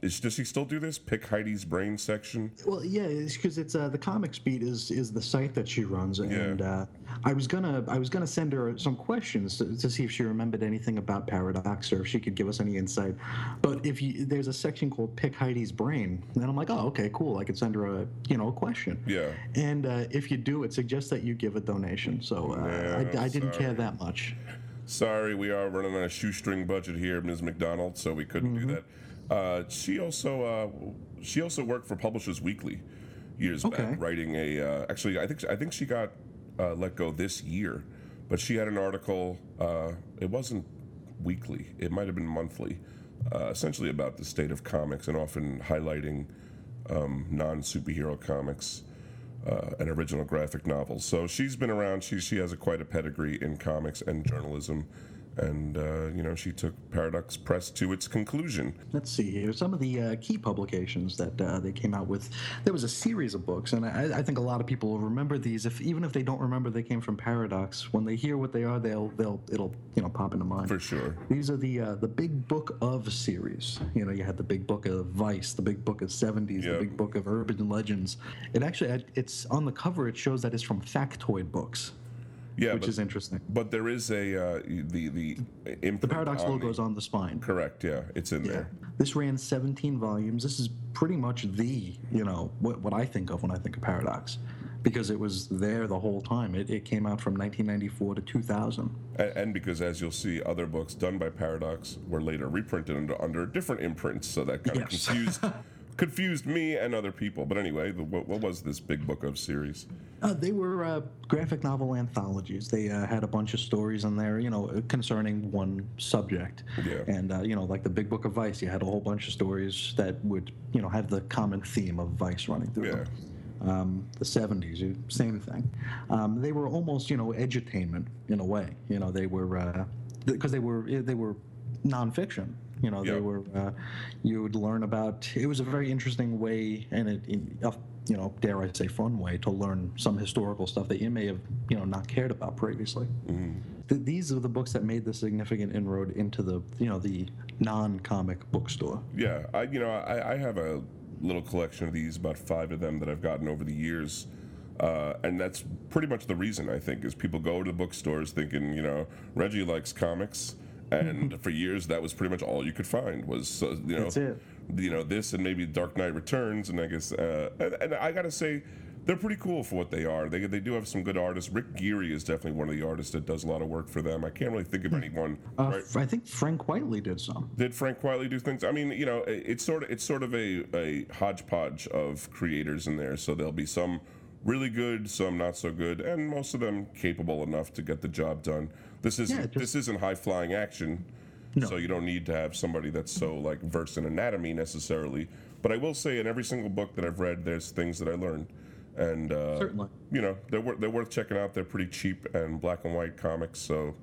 is, does she still do this? Pick Heidi's brain section. Well, yeah, it's because it's uh, the Comics Beat is is the site that she runs, and uh, I was gonna I was gonna send her some questions to, to see if she remembered anything about Paradox or if she could give us any insight. But if you there's a section called Pick Heidi's Brain, and I'm like, oh, okay, cool. I could send her a you know a question. Yeah. And uh, if you do, it suggests that you give a donation. So uh, Yeah, I, I didn't care that much. Sorry, we are running on a shoestring budget here, Ms. MacDonald, so we couldn't Mm-hmm. do that. Uh, she also uh, she also worked for Publishers Weekly years Okay. back, writing a. Uh, actually, I think I think she got uh, let go this year, but she had an article. Uh, it wasn't weekly; it might have been monthly, uh, essentially about the state of comics and often highlighting um, non superhero comics uh, and original graphic novels. So she's been around. She she has a quite a pedigree in comics and journalism, and uh, you know she took Paradox Press to its conclusion. Let's see here. Some of the uh, key publications that uh, they came out with. There was a series of books, and I, I think a lot of people will remember these. If even if they don't remember they came from Paradox, when they hear what they are, they'll they'll it'll you know pop into mind. For sure. These are the uh, the Big Book of series. You know, you had the Big Book of Vice, the Big Book of 70s, Yep. the Big Book of Urban Legends. It actually it's on the cover. It shows that it's from Factoid Books, Yeah, which but, is interesting. but there is a uh, the the imprint The Paradox logo is on the spine. Correct. Yeah, it's in Yeah. there. This ran 17 volumes. This is pretty much the, you know, what, what I think of when I think of Paradox because it was there the whole time. It, it came out from 1994 to 2000. And, and because, as you'll see, other books done by Paradox were later reprinted under, under different imprints, so that kind of Yes. confused confused me and other people. But anyway, what, what was this big book of series? Uh, they were uh, graphic novel anthologies. They uh, had a bunch of stories in there, you know, concerning one subject. Yeah. And, uh, you know, like the Big Book of Vice, you had a whole bunch of stories that would, you know, have the common theme of Vice running through them. um, the 70s, you- same thing. Um, they were almost, you know, edutainment in a way. You know, they were because they were they were nonfiction. You know, Yeah. they were. Uh, you would learn about. It was a very interesting way, and it, in, a, you know, dare I say, fun way to learn some historical stuff that you may have, you know, not cared about previously. Th- these are the books that made the significant inroad into the, you know, the non-comic bookstore. Yeah, I you know I, I have a little collection of these, about five of them that I've gotten over the years, uh, and that's pretty much the reason I think is people go to the bookstores thinking you know Reggie likes comics, and for years that was pretty much all you could find was uh, you know you know this and maybe Dark Knight Returns, and I guess uh, and, and I gotta say. They're pretty cool for what they are. They, they do have some good artists. Rick Geary is definitely one of the artists that does a lot of work for them. I can't really think of anyone. Uh, right- I think Frank Whiteley did some. did Frank Quitely do things? I mean, you know, it- it's sort of it's sort of a, a hodgepodge of creators in there. So there'll be some really good, some not so good, and most of them capable enough to get the job done. This isn't Yeah, just- this isn't high flying action, No. so you don't need to have somebody that's so like versed in anatomy necessarily. But I will say, in every single book that I've read, there's things that I learned, and uh, Certainly. you know, they're wor- they're worth checking out. They're pretty cheap and black and white comics. So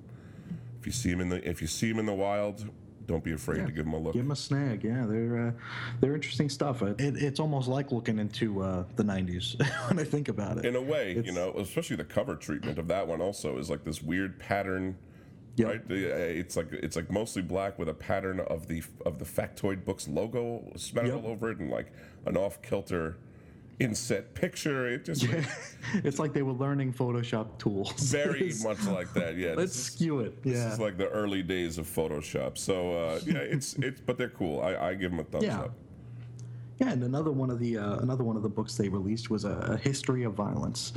if you see them in the if you see them in the wild, don't be afraid Yeah. to give them a look. Give them a snag. Yeah, they're uh, they're interesting stuff. It, it's almost like looking into uh, the '90s when I think about it. in a way, you know, especially the cover treatment of that one also is like this weird pattern. Yep. Right, uh, it's like it's like mostly black with a pattern of the of the Factoid Books logo smeared Yep. all over it, and like an off kilter inset picture. It just like, it's like they were learning Photoshop tools. very much like that. Yeah, Let's is, skew it. Yeah. this is like the early days of Photoshop. So uh, yeah, it's it's but they're cool. I, I give them a thumbs Yeah. up. Yeah, and another one of the uh, another one of the books they released was a, a history of violence,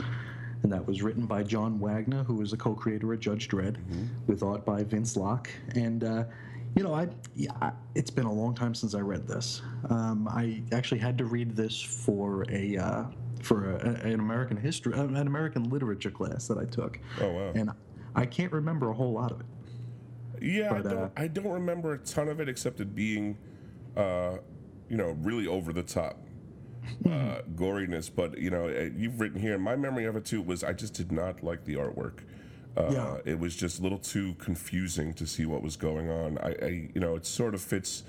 and that was written by John Wagner, who was a co-creator of Judge Dredd, with art by Vince Locke. And uh, you know, I, yeah, it's been a long time since I read this. Um, I actually had to read this for a uh, for a, an American history, uh, an American literature class that I took. Oh, wow. And I can't remember a whole lot of it. Yeah, I don't. uh, I don't remember a ton of it except it being, uh, you know, really over the top uh, goriness. But you know, uh, you've written here. My memory of it too was I just did not like the artwork. Uh, Yeah. It was just a little too confusing to see what was going on. I, I, you know, it sort of fits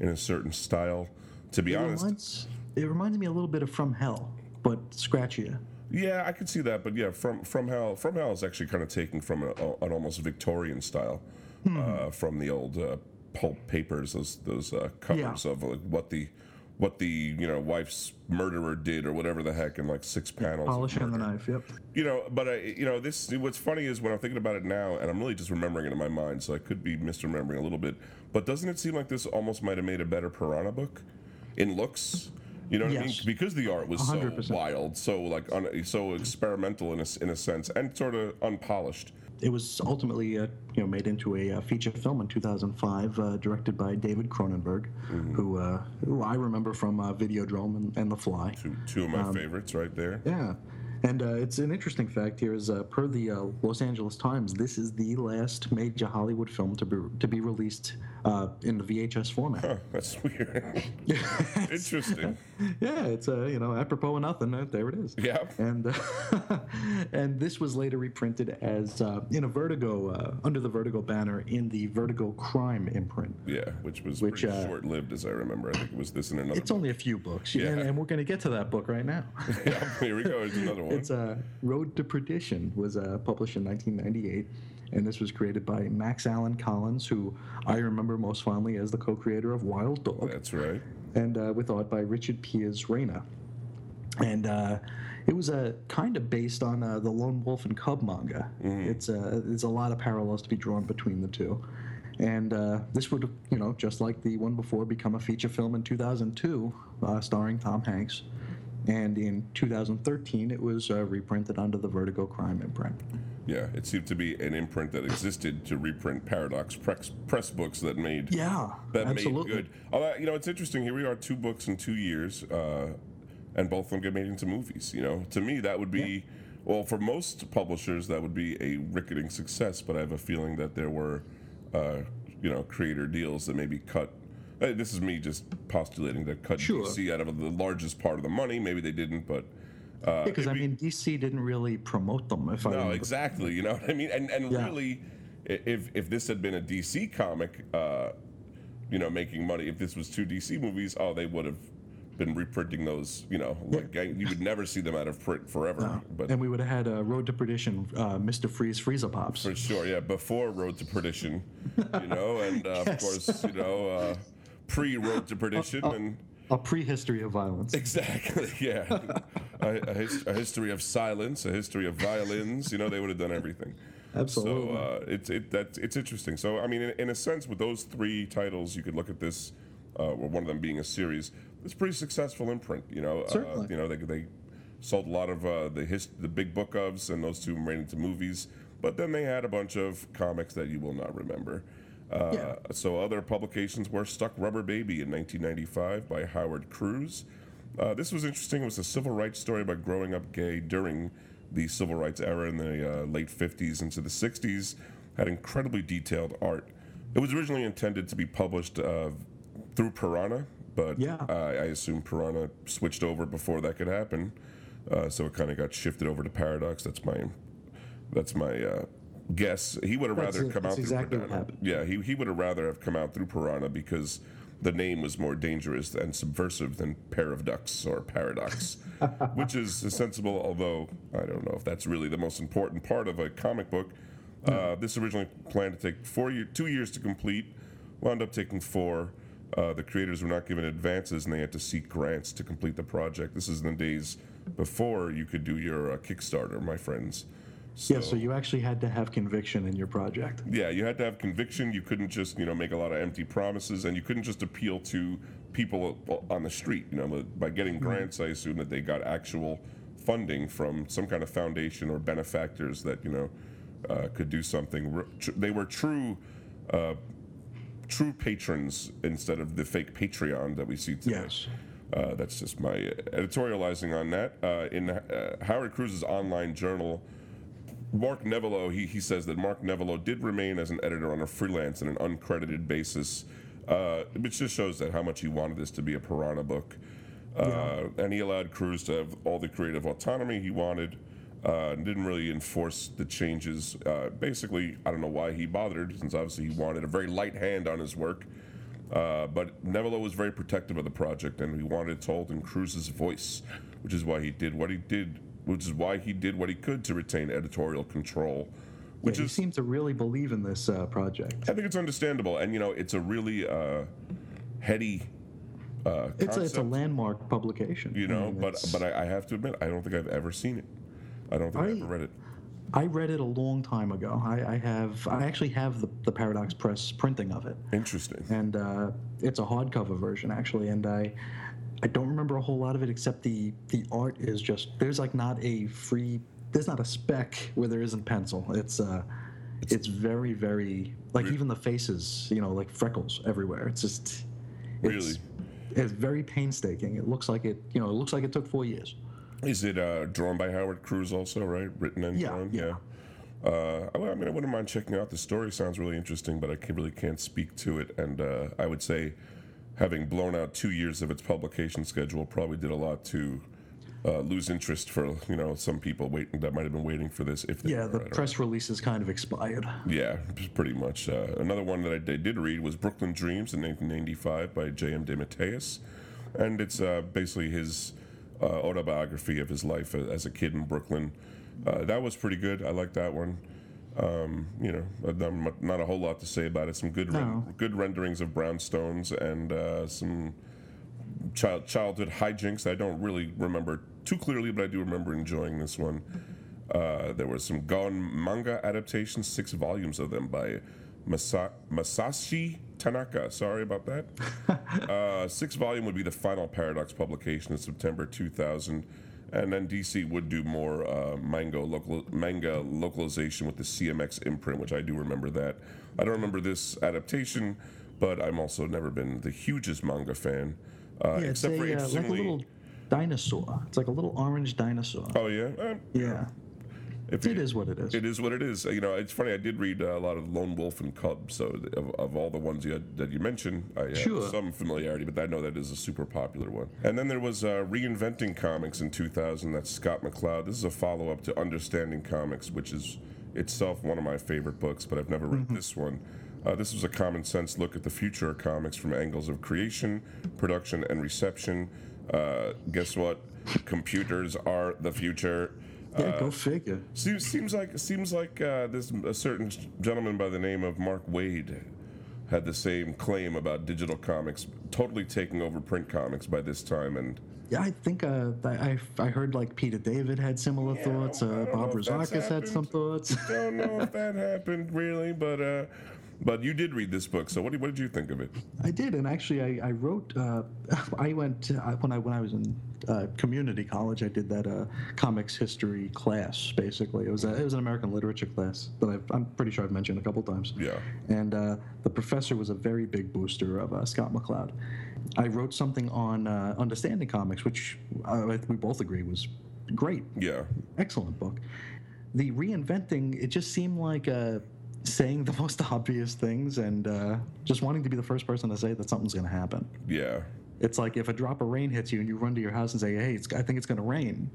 in a certain style. To be It honest, reminds, it reminds me a little bit of From Hell, but scratchier. Yeah, I could see that, but yeah, from from hell, from hell is actually kind of taken from a, a- an almost Victorian style uh, from the old uh, pulp papers, those those uh, covers of like what the what the you know wife's murderer did or whatever the heck in like six panels. Polishing the knife. Yep. You know, but I, you know, this. What's funny is when I'm thinking about it now, and I'm really just remembering it in my mind, so I could be misremembering a little bit. But doesn't it seem like this almost might have made a better Piranha book in looks? You know what I mean? Yes. Because the art was so 100%. wild, so like un, so experimental in a, in a sense, and sort of unpolished. It was ultimately uh, you know made into a uh, feature film in 2005, uh, directed by David Cronenberg, Mm-hmm. who uh, who I remember from uh, Videodrome and, and The Fly. Two, two of my Um, favorites right there. Yeah. And uh, it's an interesting fact here is uh, per the uh, Los Angeles Times, this is the last major Hollywood film to be to be released uh, in the VHS format. Huh, that's weird. Interesting. yeah, it's uh, you know apropos of nothing. Uh, there it is. Yeah. And uh, and this was later reprinted as uh, in a Vertigo uh, under the Vertigo banner in the Vertigo Crime imprint. Yeah, which was Which, pretty uh, short-lived, as I remember. I think it was this and another. It's only a few books, Yeah. and, and we're going to get to that book right now. yeah, here we go. Here's another one. It's uh, Road to Perdition was uh, published in 1998, and this was created by Max Allan Collins, who I remember most fondly as the co-creator of Wild Dog, That's right. and uh, with art by Richard Piers Rayner. And uh, it was uh, kind of based on uh, the Lone Wolf and Cub manga. It's uh, there's a lot of parallels to be drawn between the two. And uh, this would, you know, just like the one before, become a feature film in 2002, uh, starring Tom Hanks. And in 2013, it was uh, reprinted under the Vertigo Crime imprint. Yeah, it seemed to be an imprint that existed to reprint Paradox press, press books that made Yeah, that absolutely. made good. Although, you know, it's interesting. Here we are, two books in two years, uh, and both of them get made into movies. You know, to me, that would be well for most publishers that would be a ricketing success. But I have a feeling that there were, uh, you know, creator deals that maybe cut. Uh, This is me just postulating that cut Sure. DC out of the largest part of the money. Maybe they didn't, but uh, Because I be- mean, DC didn't really promote them. If I no, remember. exactly. You know what I mean? And and Yeah. really, if if this had been a DC comic, uh, you know, making money, if this was two DC movies, oh, they would have been reprinting those. You know, like you would never see them out of print forever. But and we would have had uh, Road to Perdition, uh, Mr. Freeze, Freezer Pops. for sure, yeah, before Road to Perdition, you know, and uh, Yes. of course, you know, uh, pre Road to Perdition and. A prehistory of violence. Exactly. Yeah. a, a, his, a history of silence, a history of violins. You know, they would have done everything. Absolutely. So uh, it's it that's it's interesting. So I mean, in, in a sense, with those three titles, you could look at this, uh, or one of them being a series. It's a pretty successful imprint. You know, uh, you know they they sold a lot of uh, the his, the big book ofs, and those two made into movies. But then they had a bunch of comics that you will not remember. Uh, Yeah. So other publications were Stuck Rubber Baby in 1995 by Howard Cruse. Uh, this was interesting. It was a civil rights story about growing up gay during the civil rights era in the uh, late 50s into the 60s. Had incredibly detailed art. It was originally intended to be published uh, through Piranha but Yeah. I, assume Piranha switched over before that could happen, uh, so it kind of got shifted over to Paradox. That's my that's my uh, guess. He would have rather come out through Piranha. Yeah, he he would have rather have come out through Piranha because the name was more dangerous and subversive than Pair of Ducks or Paradox, which is sensible. Although I don't know if that's really the most important part of a comic book. Uh, this originally planned to take four year, two years to complete, wound up taking four. Uh, the creators were not given advances and they had to seek grants to complete the project. This is in the days before you could do your uh, Kickstarter, my friends. Yeah, so you actually had to have conviction in your project. yeah, you had to have conviction. You couldn't just, you know, make a lot of empty promises, and you couldn't just appeal to people on the street. You know, by getting grants, I assume that they got actual funding from some kind of foundation or benefactors that you know uh, could do something. They were true, uh, true patrons instead of the fake Patreon that we see today. Yes. Uh, that's just my editorializing on that. Uh, in uh, Howard Cruse's online journal, Mark Nevelow, he, he says that Mark Nevelow did remain as an editor on a freelance and an uncredited basis, uh, which just shows that how much he wanted this to be a Piranha book. Uh, And he allowed Cruse to have all the creative autonomy he wanted. Uh, and didn't really enforce the changes. Uh, basically, I don't know why he bothered, since obviously he wanted a very light hand on his work. Uh, but Nevelow was very protective of the project, and he wanted it told in Cruse's voice, which is why he did what he did, which is why he did what he could to retain editorial control. Which yeah, is, you seem to really believe in this uh, project. I think it's understandable, and you know, it's a really uh, heady uh, It's a, it's a landmark publication. you I know. mean, But it's- but I, I have to admit, I don't think I've ever seen it. I don't think I, I- ever read it. I read it a long time ago. I, I have I actually have the, the Paradox Press printing of it, Interesting. and uh, it's a hardcover version actually. And I I don't remember a whole lot of it except the the art is just there's like not a free there's not a speck where there isn't pencil. It's uh it's very very like even the faces you know like freckles everywhere. It's just it's, Really? It's very painstaking. It looks like it you know it looks like it took four years. Is it uh, drawn by Howard Cruse also, right? Written and Yeah, drawn? yeah. Uh, I, I mean, I wouldn't mind checking out. The story sounds really interesting, but I really can't speak to it. And uh, I would say, having blown out two years of its publication schedule, probably did a lot to uh, lose interest for you know some people waiting that might have been waiting for this. If they Yeah, the I don't press release is kind of expired. yeah, pretty much. Uh, another one that I did, did read was Brooklyn Dreams in 1995 by J.M. DeMatteis. And it's uh, basically his uh, autobiography of his life as a kid in Brooklyn. Uh, that was pretty good. I like that one. Um, you know, not a whole lot to say about it. Some good, ren- No. good renderings of brownstones and uh, some child childhood hijinks. I don't really remember too clearly, but I do remember enjoying this one. Uh, there was some Gon manga adaptations, six volumes of them by Masa- Masashi Tanaka. Sorry about that. uh, six volume would be the final Paradox publication in September 2000. And then DC would do more uh, manga, local, manga localization with the CMX imprint, which I do remember that. I don't remember this adaptation, but I'm also never been the hugest manga fan. Uh, Yeah, it's except a, for uh, like a little dinosaur. It's like a little orange dinosaur. oh, yeah? Uh, Yeah, if it is what it is. It is what it is. You know, it's funny. I did read uh, a lot of Lone Wolf and Cub. So of, of all the ones you had, that you mentioned, I have Sure. some familiarity, but I know that is a super popular one. And then there was uh, reinventing comics in 2000. That's Scott McCloud. This is a follow up to Understanding Comics, which is itself one of my favorite books, but I've never read this one. Uh, this was a common sense look at the future of comics from angles of creation, production, and reception. Uh, guess what? Computers are the future. Yeah, Uh, go figure. Seems seems like seems like uh, this a certain gentleman by the name of Mark Waid had the same claim about digital comics, totally taking over print comics by this time, and Yeah, I think uh, I, I I heard like Peter David had similar Yeah, thoughts. Uh, Bob know if that's Rozakis had some thoughts. don't know if that happened really, but uh, but you did read this book, so what did, what did you think of it? I did, and actually, I, I wrote. Uh, I went I, when I when I was in uh, community college. I did that uh, comics history class. Basically, it was a, it was an American literature class that I've, I'm pretty sure I've mentioned a couple times. Yeah. And uh, the professor was a very big booster of uh, Scott McCloud. I wrote something on uh, understanding comics, which uh, we both agree was great Yeah, excellent book. The reinventing, it just seemed like a, saying the most obvious things and uh, just wanting to be the first person to say that something's going to happen. Yeah. It's like if a drop of rain hits you and you run to your house and say, "Hey, it's, I think it's going to rain."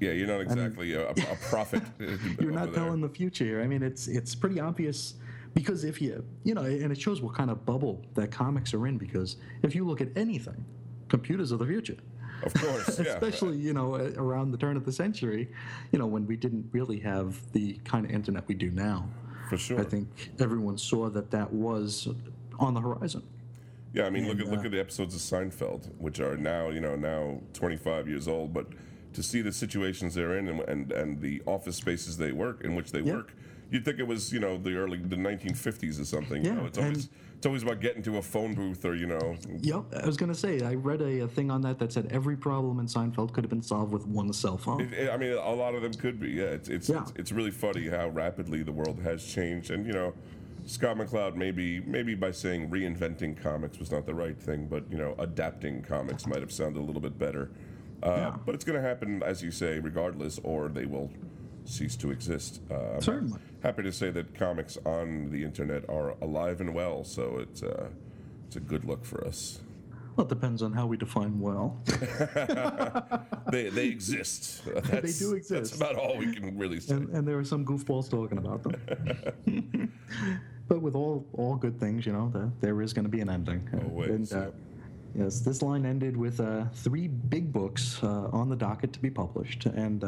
Yeah, you're not exactly a, a prophet. You're not telling the future. I mean, it's it's pretty obvious because if you you know, and it shows what kind of bubble that comics are in. Because if you look at anything, computers are the future. Of course, yeah. Especially you know around the turn of the century, you know when we didn't really have the kind of internet we do now. For sure. I think everyone saw that that was on the horizon. Yeah, I mean, look at look uh, at the episodes of Seinfeld, which are now you know now 25 years old, but to see the situations they're in and and, and the office spaces they work in which they Yeah. work, you'd think it was you know the early the 1950s or something. You Yeah, know, it's always and- it's always about getting to a phone booth or you know. Yep, I was gonna say I read a, a thing on that that said every problem in Seinfeld could have been solved with one cell phone. It, I mean, a lot of them could be. Yeah, it's it's, Yeah. it's it's really funny how rapidly the world has changed, and you know, Scott McCloud maybe maybe by saying reinventing comics was not the right thing, but you know, adapting comics might have sounded a little bit better. Uh, Yeah. But it's going to happen, as you say, regardless, or they will cease to exist. Uh, I'm Certainly. Happy to say that comics on the internet are alive and well, so it's uh, it's a good look for us. Well, it depends on how we define well. They they exist. That's, do exist. That's about all we can really say. and, and there are some goofballs talking about them. but with all all good things, you know, there, there is going to be an ending. Always, And, uh, yes, this line ended with uh, three big books uh, on the docket to be published, and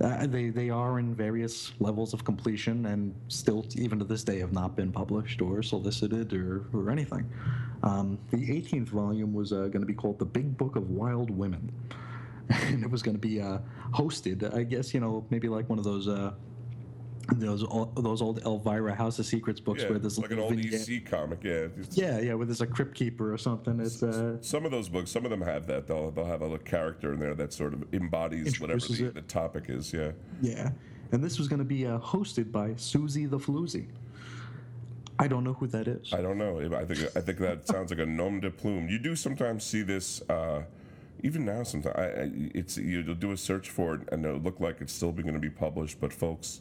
uh, they they are in various levels of completion, and still, even to this day, have not been published or solicited or, or anything. Um, the 18th volume was uh, going to be called "The Big Book of Wild Women." and it was going to be uh, hosted. I guess you know maybe like one of those uh, those ol- those old Elvira House of Secrets books Yeah, where there's like an old vignette- EC comic. Yeah. Yeah, yeah, where there's a crypt keeper or something. It's uh, Some of those books, some of them have that. They'll they'll have a little character in there that sort of embodies whatever the, the topic is. Yeah. yeah, and this was going to be uh, hosted by Susie the Floozy. I don't know who that is. I don't know. I think I think that sounds like a nom de plume. You do sometimes see this. Uh, even now, sometimes I, I, it's you'll do a search for it and it'll look like it's still going to be published, but folks,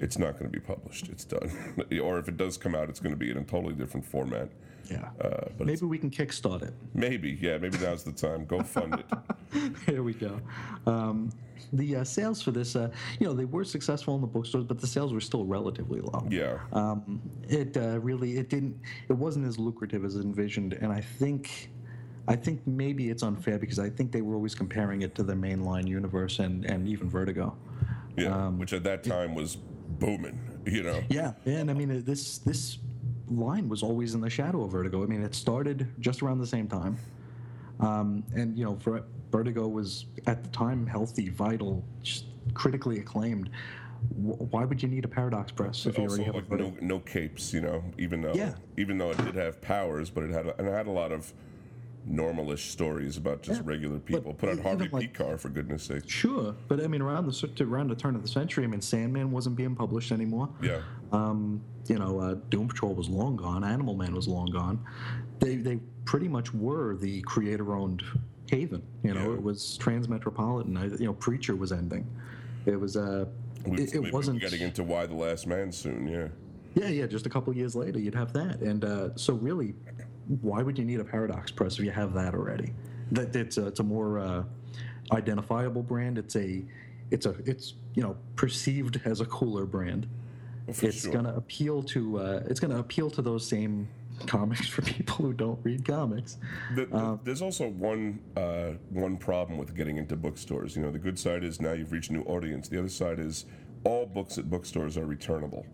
it's not going to be published. It's done. or if it does come out, it's going to be in a totally different format. yeah, Uh, but maybe we can kickstart it. maybe, yeah, maybe now's the time. Go fund it. Here we go. Um, the uh, sales for this, uh, you know, they were successful in the bookstores, but the sales were still relatively low. Yeah. um, it uh, really it didn't it wasn't as lucrative as envisioned and i think i think maybe it's unfair because i think they were always comparing it to the mainline universe and, and even vertigo Yeah. Which at that time was booming. You know. yeah and i mean this this line was always in the shadow of vertigo i mean it started just around the same time um, and you know vertigo was at the time healthy vital just critically acclaimed why would you need a paradox press if you also already have like no, no capes, you know, even though Yeah. even though it did have powers, but it had and it had a lot of normalish stories about just Yeah, regular people. Put out Harvey like- Pekar for goodness sake. Sure, but I mean, around the around the turn of the century, I mean, Sandman wasn't being published anymore. Yeah, Um, you know, uh, Doom Patrol was long gone. Animal Man was long gone. They they pretty much were the creator-owned haven. You know, Yeah. it was Transmetropolitan. I, you know, Preacher was ending. It was uh, we, it, it wasn't. Getting into Y the Last Man soon. Yeah, Yeah, yeah. Just a couple years later, you'd have that, and uh, so really, why would you need a paradox press if you have that already? That it's a, it's a more uh, identifiable brand. It's a, it's a, it's you know perceived as a cooler brand. for it's sure. gonna appeal to uh, it's gonna appeal to those same comics for people who don't read comics. The, the, there's also one uh, one problem with getting into bookstores. You know, the good side is now you've reached a new audience. The other side is all books at bookstores are returnable,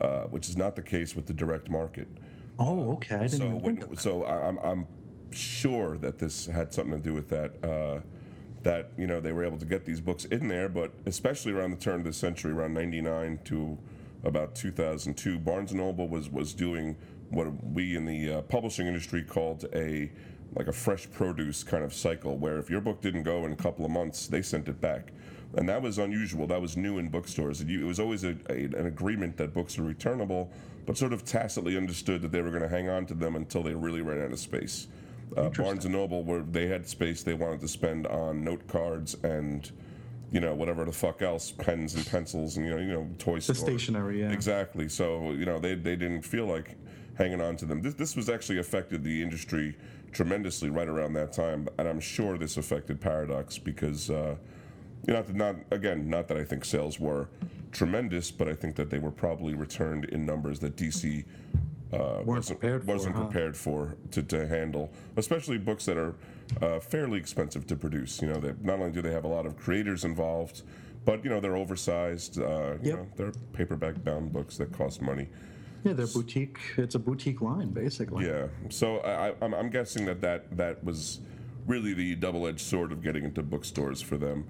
uh, which is not the case with the direct market. Oh, okay. I didn't So, even when, that. so I- I'm, I'm sure that this had something to do with that. Uh, that you know they were able to get these books in there, but especially around the turn of the century, around '99 to about 2002, Barnes and Noble was was doing what we in the uh, publishing industry called a like a fresh produce kind of cycle, where if your book didn't go in a couple of months, they sent it back. And that was unusual. That was new in bookstores. It it was always a, a, an agreement that books are returnable, but sort of tacitly understood that they were going to hang on to them until they really ran out of space. Uh, Barnes and Noble, where they had space they wanted to spend on note cards and you know, whatever the fuck else, pens and pencils, and you know, you know, toy The store. stationery, yeah. Exactly. So you know, they they didn't feel like hanging on to them. This this was actually affected the industry tremendously right around that time, and I'm sure this affected Paradox because. Uh, you know, not, not again, not that I think sales were tremendous, but I think that they were probably returned in numbers that DC uh, wasn't prepared for, wasn't huh? prepared for to, to handle, especially books that are uh, fairly expensive to produce. You know, that not only do they have a lot of creators involved, but you know they're oversized. Uh, you know, they're paperback bound books that cost money. Yeah, they're boutique. It's a boutique line, basically. Yeah. So I, I, I'm, I'm guessing that, that that was really the double-edged sword of getting into bookstores for them.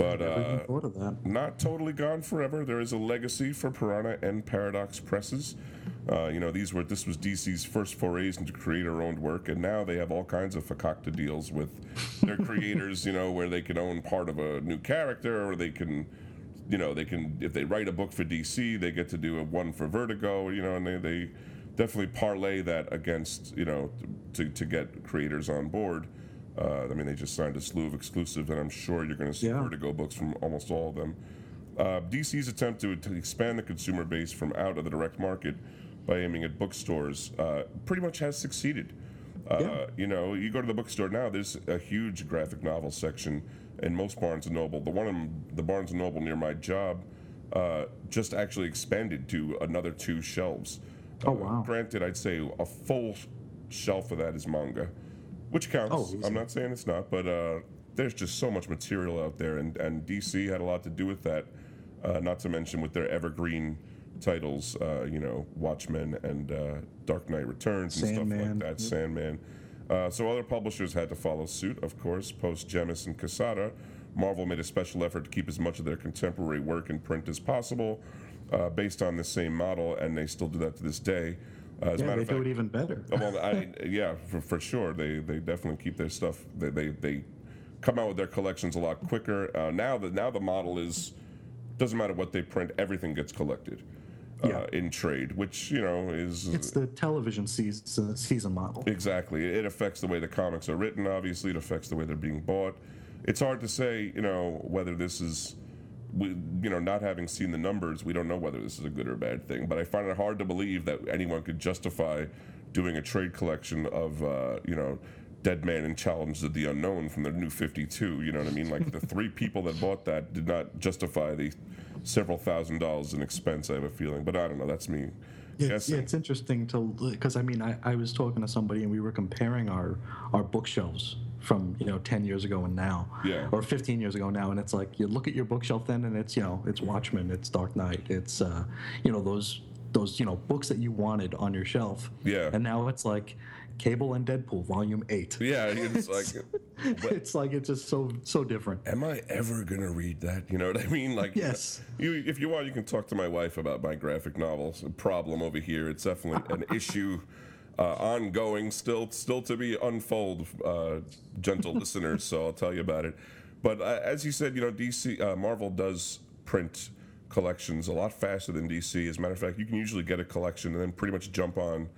But uh, thought of that. not totally gone forever. There is a legacy for Piranha and Paradox presses. Uh, you know, these were this was DC's first forays into creator-owned work, and now they have all kinds of fakakta deals with their creators. You know, where they can own part of a new character, or they can, you know, they can if they write a book for DC, they get to do a one for Vertigo. You know, and they they definitely parlay that against you know to to get creators on board. Uh, I mean, they just signed a slew of exclusives, and I'm sure you're going to see Yeah. Vertigo books from almost all of them. Uh, DC's attempt to, to expand the consumer base from out of the direct market by aiming at bookstores uh, pretty much has succeeded. Uh, Yeah. You know, you go to the bookstore now. There's a huge graphic novel section in most Barnes and Noble. The one in the Barnes and Noble near my job uh, just actually expanded to another two shelves. Oh, Uh, wow. Granted, I'd say a full shelf of that is manga, which counts. Oh. I'm not saying it's not, but uh, there's just so much material out there, and, and DC had a lot to do with that. Uh, not to mention with their evergreen titles, uh, you know, Watchmen and uh, Dark Knight Returns and stuff like that. Sandman. Uh, so other publishers had to follow suit, of course. Post Jemas and Quesada, Marvel made a special effort to keep as much of their contemporary work in print as possible, uh, based on the same model, and they still do that to this day. Uh, as a Yeah, matter they of do it even better. Well, I, yeah, for, for sure. They they definitely keep their stuff. They they, they come out with their collections a lot quicker. Uh, now the now the model is doesn't matter what they print, everything gets collected uh, Yeah. in trade, which you know is It's the television season, season model. exactly. It affects the way the comics are written. Obviously, it affects the way they're being bought. It's hard to say, you know, whether this is. We, you know, not having seen the numbers, we don't know whether this is a good or bad thing. But I find it hard to believe that anyone could justify doing a trade collection of, uh, you know, Dead Man and Challenge of the Unknown from the New 52. You know what I mean? Like the three people that bought that did not justify the several thousand dollars in expense. I have a feeling, but I don't know. That's me. It's, yeah, it's interesting to because I mean I, I was talking to somebody and we were comparing our our bookshelves from you know 10 years ago and now Yeah. or 15 years ago now and it's like you look at your bookshelf then and it's you know it's Watchmen it's Dark Knight it's uh you know those those you know books that you wanted on your shelf Yeah. and now it's like Cable and Deadpool volume 8 Yeah, it's like. it's like it's just so so different am I ever gonna read that? You know what I mean? Like, Yes. You, if you want, you can talk to my wife about my graphic novels A problem over here. It's definitely an issue, uh, ongoing, still, still to be unfold, uh, gentle listeners. So I'll tell you about it. But uh, as you said, you know, DC, uh, Marvel does print collections a lot faster than DC. As a matter of fact, you can usually get a collection and then pretty much jump on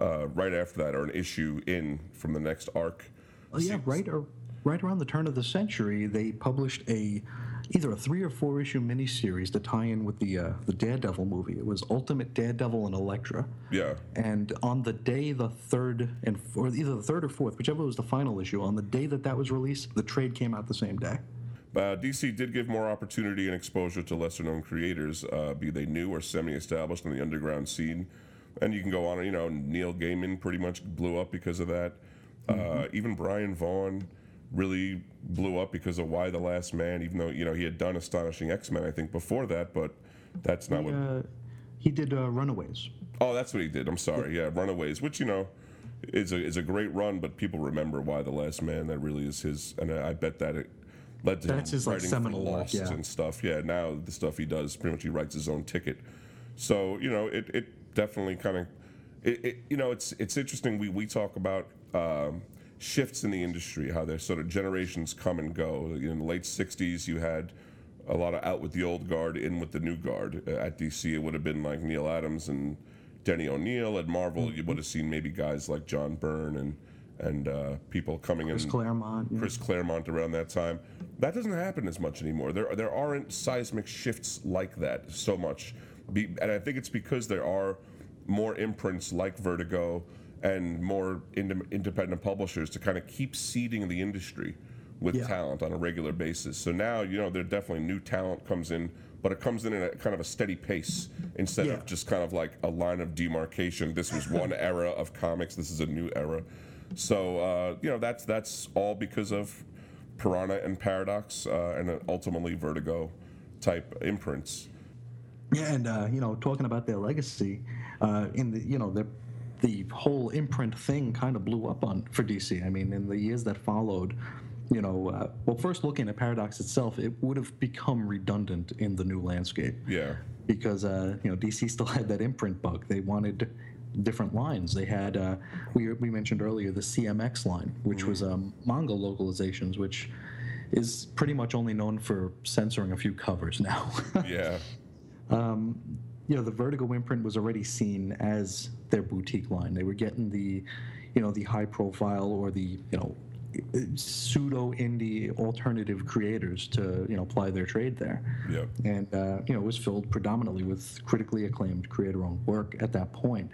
uh, right after that or an issue in from the next arc. Oh yeah, right or right around the turn of the century, they published a either a three or four issue miniseries to tie in with the uh, the Daredevil movie. It was Ultimate Daredevil and Elektra. Yeah. And on the day the third and or either the third or fourth, whichever was the final issue, on the day that that was released, the trade came out the same day. Uh, DC did give more opportunity and exposure to lesser known creators, uh, be they new or semi established in the underground scene. And you can go on, you know, Neil Gaiman pretty much blew up because of that. Uh, even Brian Vaughan really blew up because of Y the Last Man, even though, you know, he had done Astonishing X Men, I think, before that, but that's not He, what. uh, he did uh, Runaways. Oh, that's what he did. I'm sorry. Yeah, Runaways, which you know is a is a great run, but people remember Y the Last Man. That really is his, and I I bet that it led to That's him his, like, writing seminal for work, Lost yeah. and stuff. Yeah, now the stuff he does, pretty much he writes his own ticket. So you know, it it definitely kind of, it, it you know, it's it's interesting. We we talk about. Um, shifts in the industry how their sort of generations come and go in the late 60s you had a lot of out with the old guard, in with the new guard. Uh, At DC, it would have been like Neal Adams and Denny O'Neil. At Marvel, you would have seen maybe guys like John Byrne and and uh, people coming Chris in. Chris Claremont. yeah. Chris Claremont around that time. That doesn't happen as much anymore. There there aren't seismic shifts like that so much, Be, and I think it's because there are more imprints like Vertigo and more ind- independent publishers to kind of keep seeding the industry with Yeah. talent on a regular basis. So now you know there definitely new talent comes in. But it comes in at a kind of a steady pace instead Yeah. of just kind of like a line of demarcation. This was one era of comics. This is a new era. So uh, you know that's that's all because of Piranha and Paradox, uh, and ultimately Vertigo type imprints. Yeah, and uh, you know, talking about their legacy, uh, in the you know the the whole imprint thing kind of blew up on for DC. I mean, in the years that followed, you know, uh, well, first looking at Paradox itself, it would have become redundant in the new landscape Yeah, because uh, you know DC still had that imprint bug. They wanted different lines. They had uh, we we mentioned earlier the CMX line, which was um, manga localizations, which is pretty much only known for censoring a few covers now. yeah, you know the Vertigo imprint was already seen as their boutique line. They were getting the, you know, the high profile or the you know pseudo indie alternative creators to you know ply their trade there. yeah. And uh, you know it was filled predominantly with critically acclaimed creator-owned work at that point.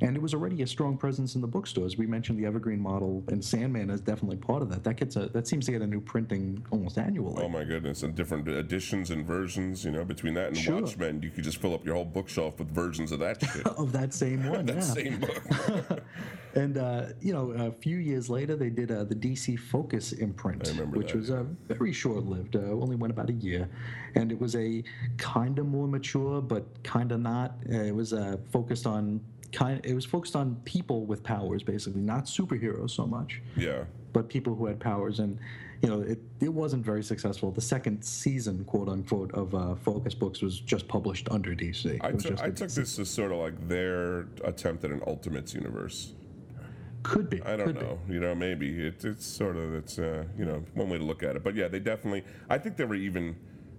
And it was already a strong presence in the bookstores. We mentioned the Evergreen model, and Sandman is definitely part of that. That gets a that seems to get a new printing almost annually. Oh my goodness, and different editions and versions. You know, between that and Sure. Watchmen, you could just fill up your whole bookshelf with versions of that shit. of that same one, that same book. And uh, you know, a few years later, they did uh, the DC Focus imprint, I remember which that, was uh, very short-lived. Uh, only went about a year, and it was a kind of more mature, but kind of not. Uh, it was uh, focused on kind. It was focused on people with powers, basically, not superheroes so much, yeah, but people who had powers. And you know, it, it wasn't very successful. The second season, quote unquote, of uh, Focus Books was just published under DC. I took just I a took DC this as sort of like their attempt at an Ultimates universe. Could be. I don't could be. know. You know, maybe it, it's sort of it's uh, you know one way to look at it. But yeah, they definitely. I think there were even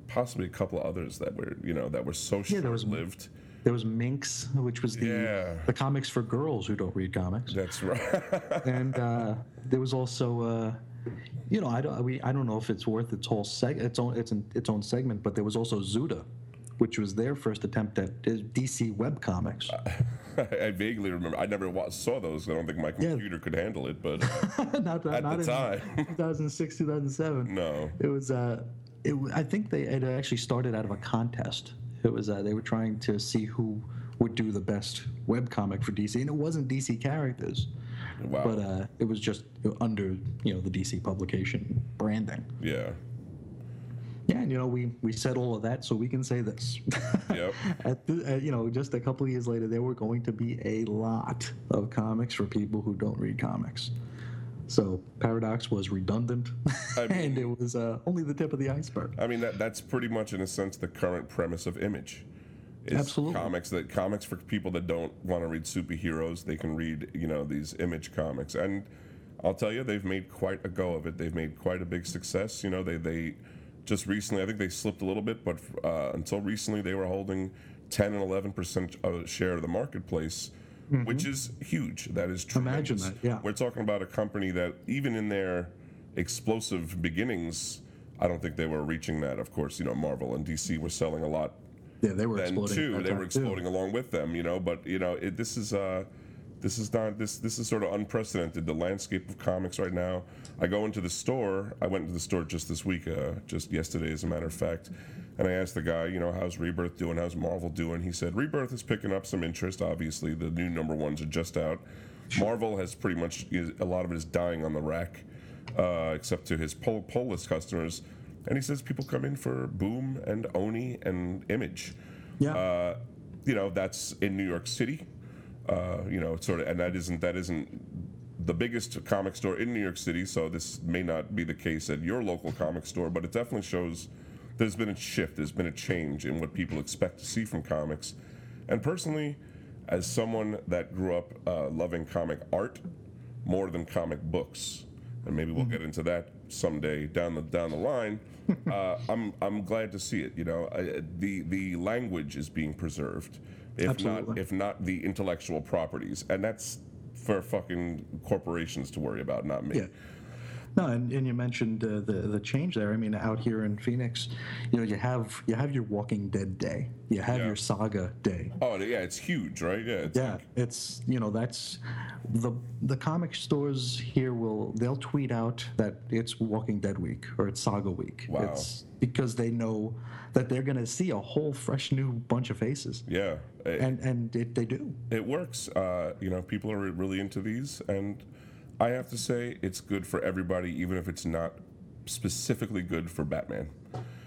possibly a couple of others that were you know that were so Yeah, short lived. There was Minx, which was the Yeah. the comics for girls who don't read comics, That's right. and uh, there was also, uh, you know, I don't we, I don't know if it's worth its whole seg its own its its own segment, but there was also Zuda, which was their first attempt at uh, DC web comics. I vaguely remember. I never wa- saw those. I don't think my Yeah. computer could handle it. But not at not the time. 2006 2007. no. It was. Uh, it, I think they it actually started out of a contest. It was. Uh, they were trying to see who would do the best web comic for DC, and it wasn't DC characters. Wow. but uh, it was just under you know the DC publication branding. yeah. Yeah, and you know we we said all of that, so we can say this. Yep. At the, uh, you know, just a couple of years later, there were going to be a lot of comics for people who don't read comics. So Paradox was redundant, I and it was uh, only the tip of the iceberg. I mean that that's pretty much in a sense the current premise of Image. Is Absolutely. Comics that comics for people that don't want to read superheroes, they can read you know these Image comics, and I'll tell you they've made quite a go of it. They've made quite a big success. You know they they just recently I think they slipped a little bit, but uh, until recently they were holding 10 and 11 percent of share of the marketplace. Which is huge. That is tremendous. Mm-hmm. Imagine that, yeah. We're talking about a company that, even in their explosive beginnings, I don't think they were reaching that. Of course, you know, Marvel and DC were selling a lot Yeah, they were then exploding. too. They were time, too. exploding along with them, you know. But you know, it, this is uh, this is not this this is sort of unprecedented. The landscape of comics right now. I go into the store. I went into the store just this week, uh, just yesterday, as a matter of fact. And I asked the guy, you know, how's Rebirth doing? How's Marvel doing? He said Rebirth is picking up some interest. Obviously, the new number ones are just out. Marvel has pretty much a lot of it is dying on the rack, uh, except to his pull, pull list customers. And he says people come in for Boom and Oni and Image. Yeah. Uh, you know, that's in New York City. Uh, you know, sort of, and that isn't that isn't the biggest comic store in New York City. So this may not be the case at your local comic store, but it definitely shows there's been a shift. There's been a change in what people expect to see from comics. And personally, as someone that grew up uh, loving comic art more than comic books, and maybe we'll get into that someday down the down the line. uh, I'm I'm glad to see it. You know, I, the the language is being preserved, if not if not the intellectual properties, and that's for fucking corporations to worry about, not me. Yeah. No, and, and you mentioned uh, the the change there. I mean, out here in Phoenix, you know, you have you have your Walking Dead day, you have Yeah. your Saga day. Oh yeah, it's huge, right? Yeah. It's Yeah, it's you know that's the the comic stores here will they'll tweet out that it's Walking Dead week or it's Saga week. Wow. It's because they know that they're going to see a whole fresh new bunch of faces, Yeah. It, and and it, they do. it works. Uh, you know, people are really into these, and I have to say, it's good for everybody, even if it's not specifically good for Batman.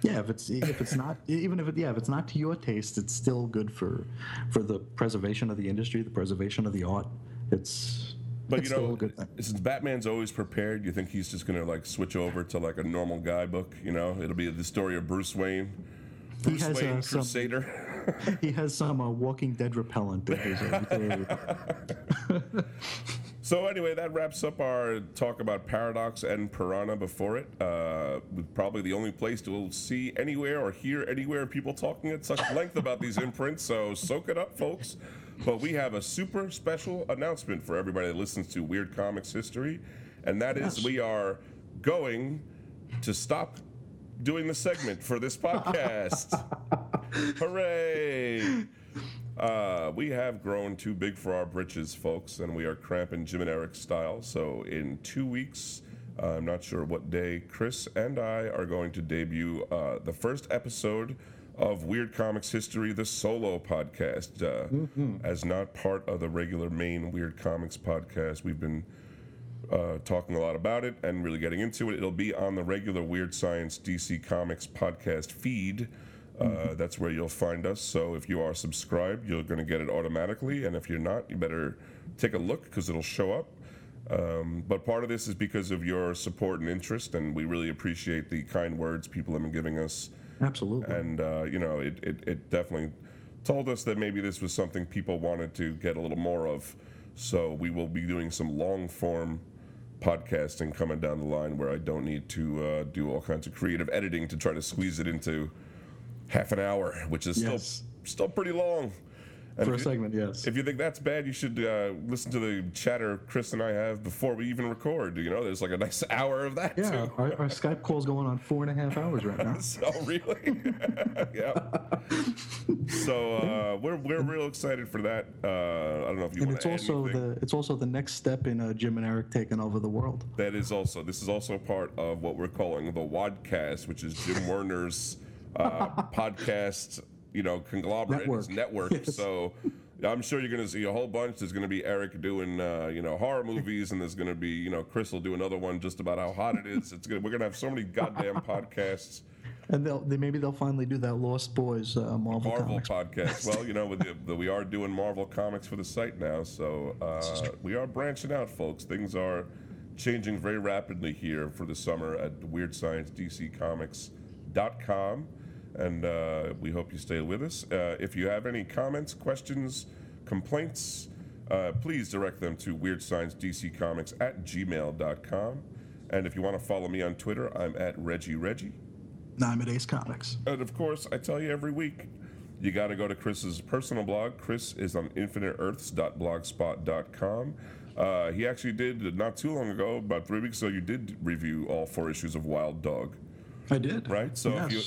Yeah, if it's if it's not even if it yeah if it's not to your taste, it's still good for for the preservation of the industry, the preservation of the art. It's But it's you still know, a good thing. since Batman's always prepared, you think he's just gonna like switch over to like a normal guy book? You know, it'll be the story of Bruce Wayne, Bruce has, Wayne uh, some- Crusader. He has some uh, Walking Dead repellent uh, So anyway, that wraps up our talk about Paradox and Piranha before it. Uh, probably the only place to see anywhere or hear anywhere people talking at such length about these imprints. So soak it up, folks. But we have a super special announcement for everybody that listens to Weird Comics History, and that is we are going to stop doing the segment for this podcast. Hooray! Uh, we have grown too big for our britches, folks, and we are cramping Jim and Eric style. So in two weeks, uh, I'm not sure what day, Chris and I are going to debut uh, the first episode of Weird Comics History, the solo podcast, uh, as not part of the regular main Weird Comics podcast. We've been uh, talking a lot about it and really getting into it. It'll be on the regular Weird Science DC Comics podcast feed. Uh, That's where you'll find us. So if you are subscribed, you're going to get it automatically. And if you're not, you better take a look because it'll show up. Um, but part of this is because of your support and interest, and we really appreciate the kind words people have been giving us absolutely. and uh, you know it, it, it definitely told us that maybe this was something people wanted to get a little more of so we will be doing some long form podcasting coming down the line where i don't need to uh, do all kinds of creative editing to try to squeeze it into half an hour which is Yes. still still pretty long and For a you- segment, yes. if you think that's bad, you should uh, listen to the chatter Chris and I have before we even record. You know, there's like a nice hour of that yeah, too. our, our Skype call's going on four and a half hours right now. So really, yeah. So uh, we're we're real excited for that. Uh, I don't know if you And it's also anything. the it's also the next step in uh, Jim and Eric taking over the world. That is also this is also part of what we're calling the Wadcast, which is Jim Werner's uh, podcast, you know, conglomerate Network. network. Yes. So I'm sure you're going to see a whole bunch. There's going to be Eric doing, uh, you know, horror movies, and there's going to be, you know, Chris will do another one just about how hot it is. It's gonna, we're going to have so many goddamn podcasts. And they'll they, maybe they'll finally do that Lost Boys uh, Marvel, Marvel comics. podcast. Well, you know, with the, the, we are doing Marvel comics for the site now, so uh, we are branching out, folks. Things are changing very rapidly here for the summer at WeirdScienceDCComics.com, and uh, we hope you stay with us. Uh, if you have any comments, questions, complaints, uh, please direct them to WeirdScienceDCComics at gmail.com. And if you want to follow me on Twitter, I'm at Reggie Reggie. Now I'm at Ace Comics. And of course, I tell you every week, you got to go to Chris's personal blog. Chris is on infiniteearths.blogspot.com. Uh, he actually did not too long ago, about three weeks ago, you did review all four issues of Wild Dog, I did. right? So Yes. if you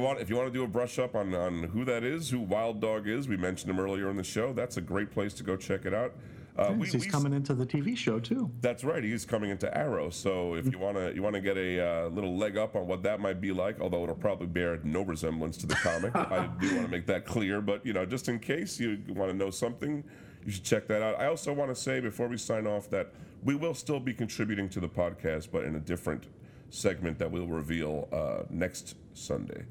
want if you want to do a brush up on on who that is, who Wild Dog is, we mentioned him earlier in the show. That's a great place to go check it out. Uh, we- he's we- coming into the TV show too. that's right. He's coming into Arrow. So if you wanna you wanna get a uh, little leg up on what that might be like, although it'll probably bear no resemblance to the comic. I do want to make that clear. But you know, just in case you want to know something, you should check that out. I also want to say before we sign off that we will still be contributing to the podcast, but in a different segment that we'll reveal uh, next Sunday.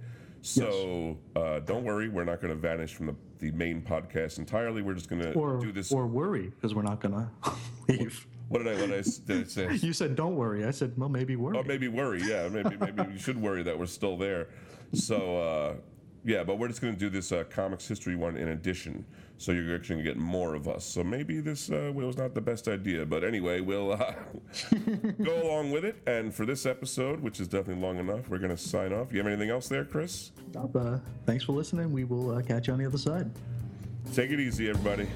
So uh, don't worry, we're not going to vanish from the, the main podcast entirely. We're just going to do this. or worry because we're not gonna leave. what did I what I, did I say? You said don't worry. I said well maybe worry. Oh, maybe worry. Yeah, maybe maybe you should worry that we're still there. So uh, yeah, but we're just going to do this uh, comics history one in addition. So you're actually going to get more of us. So maybe this uh, was not the best idea, but anyway, we'll uh, go along with it. And for this episode, which is definitely long enough, we're going to sign off. You have anything else there, Chris? Uh, thanks for listening. We will uh, catch you on the other side. Take it easy, everybody.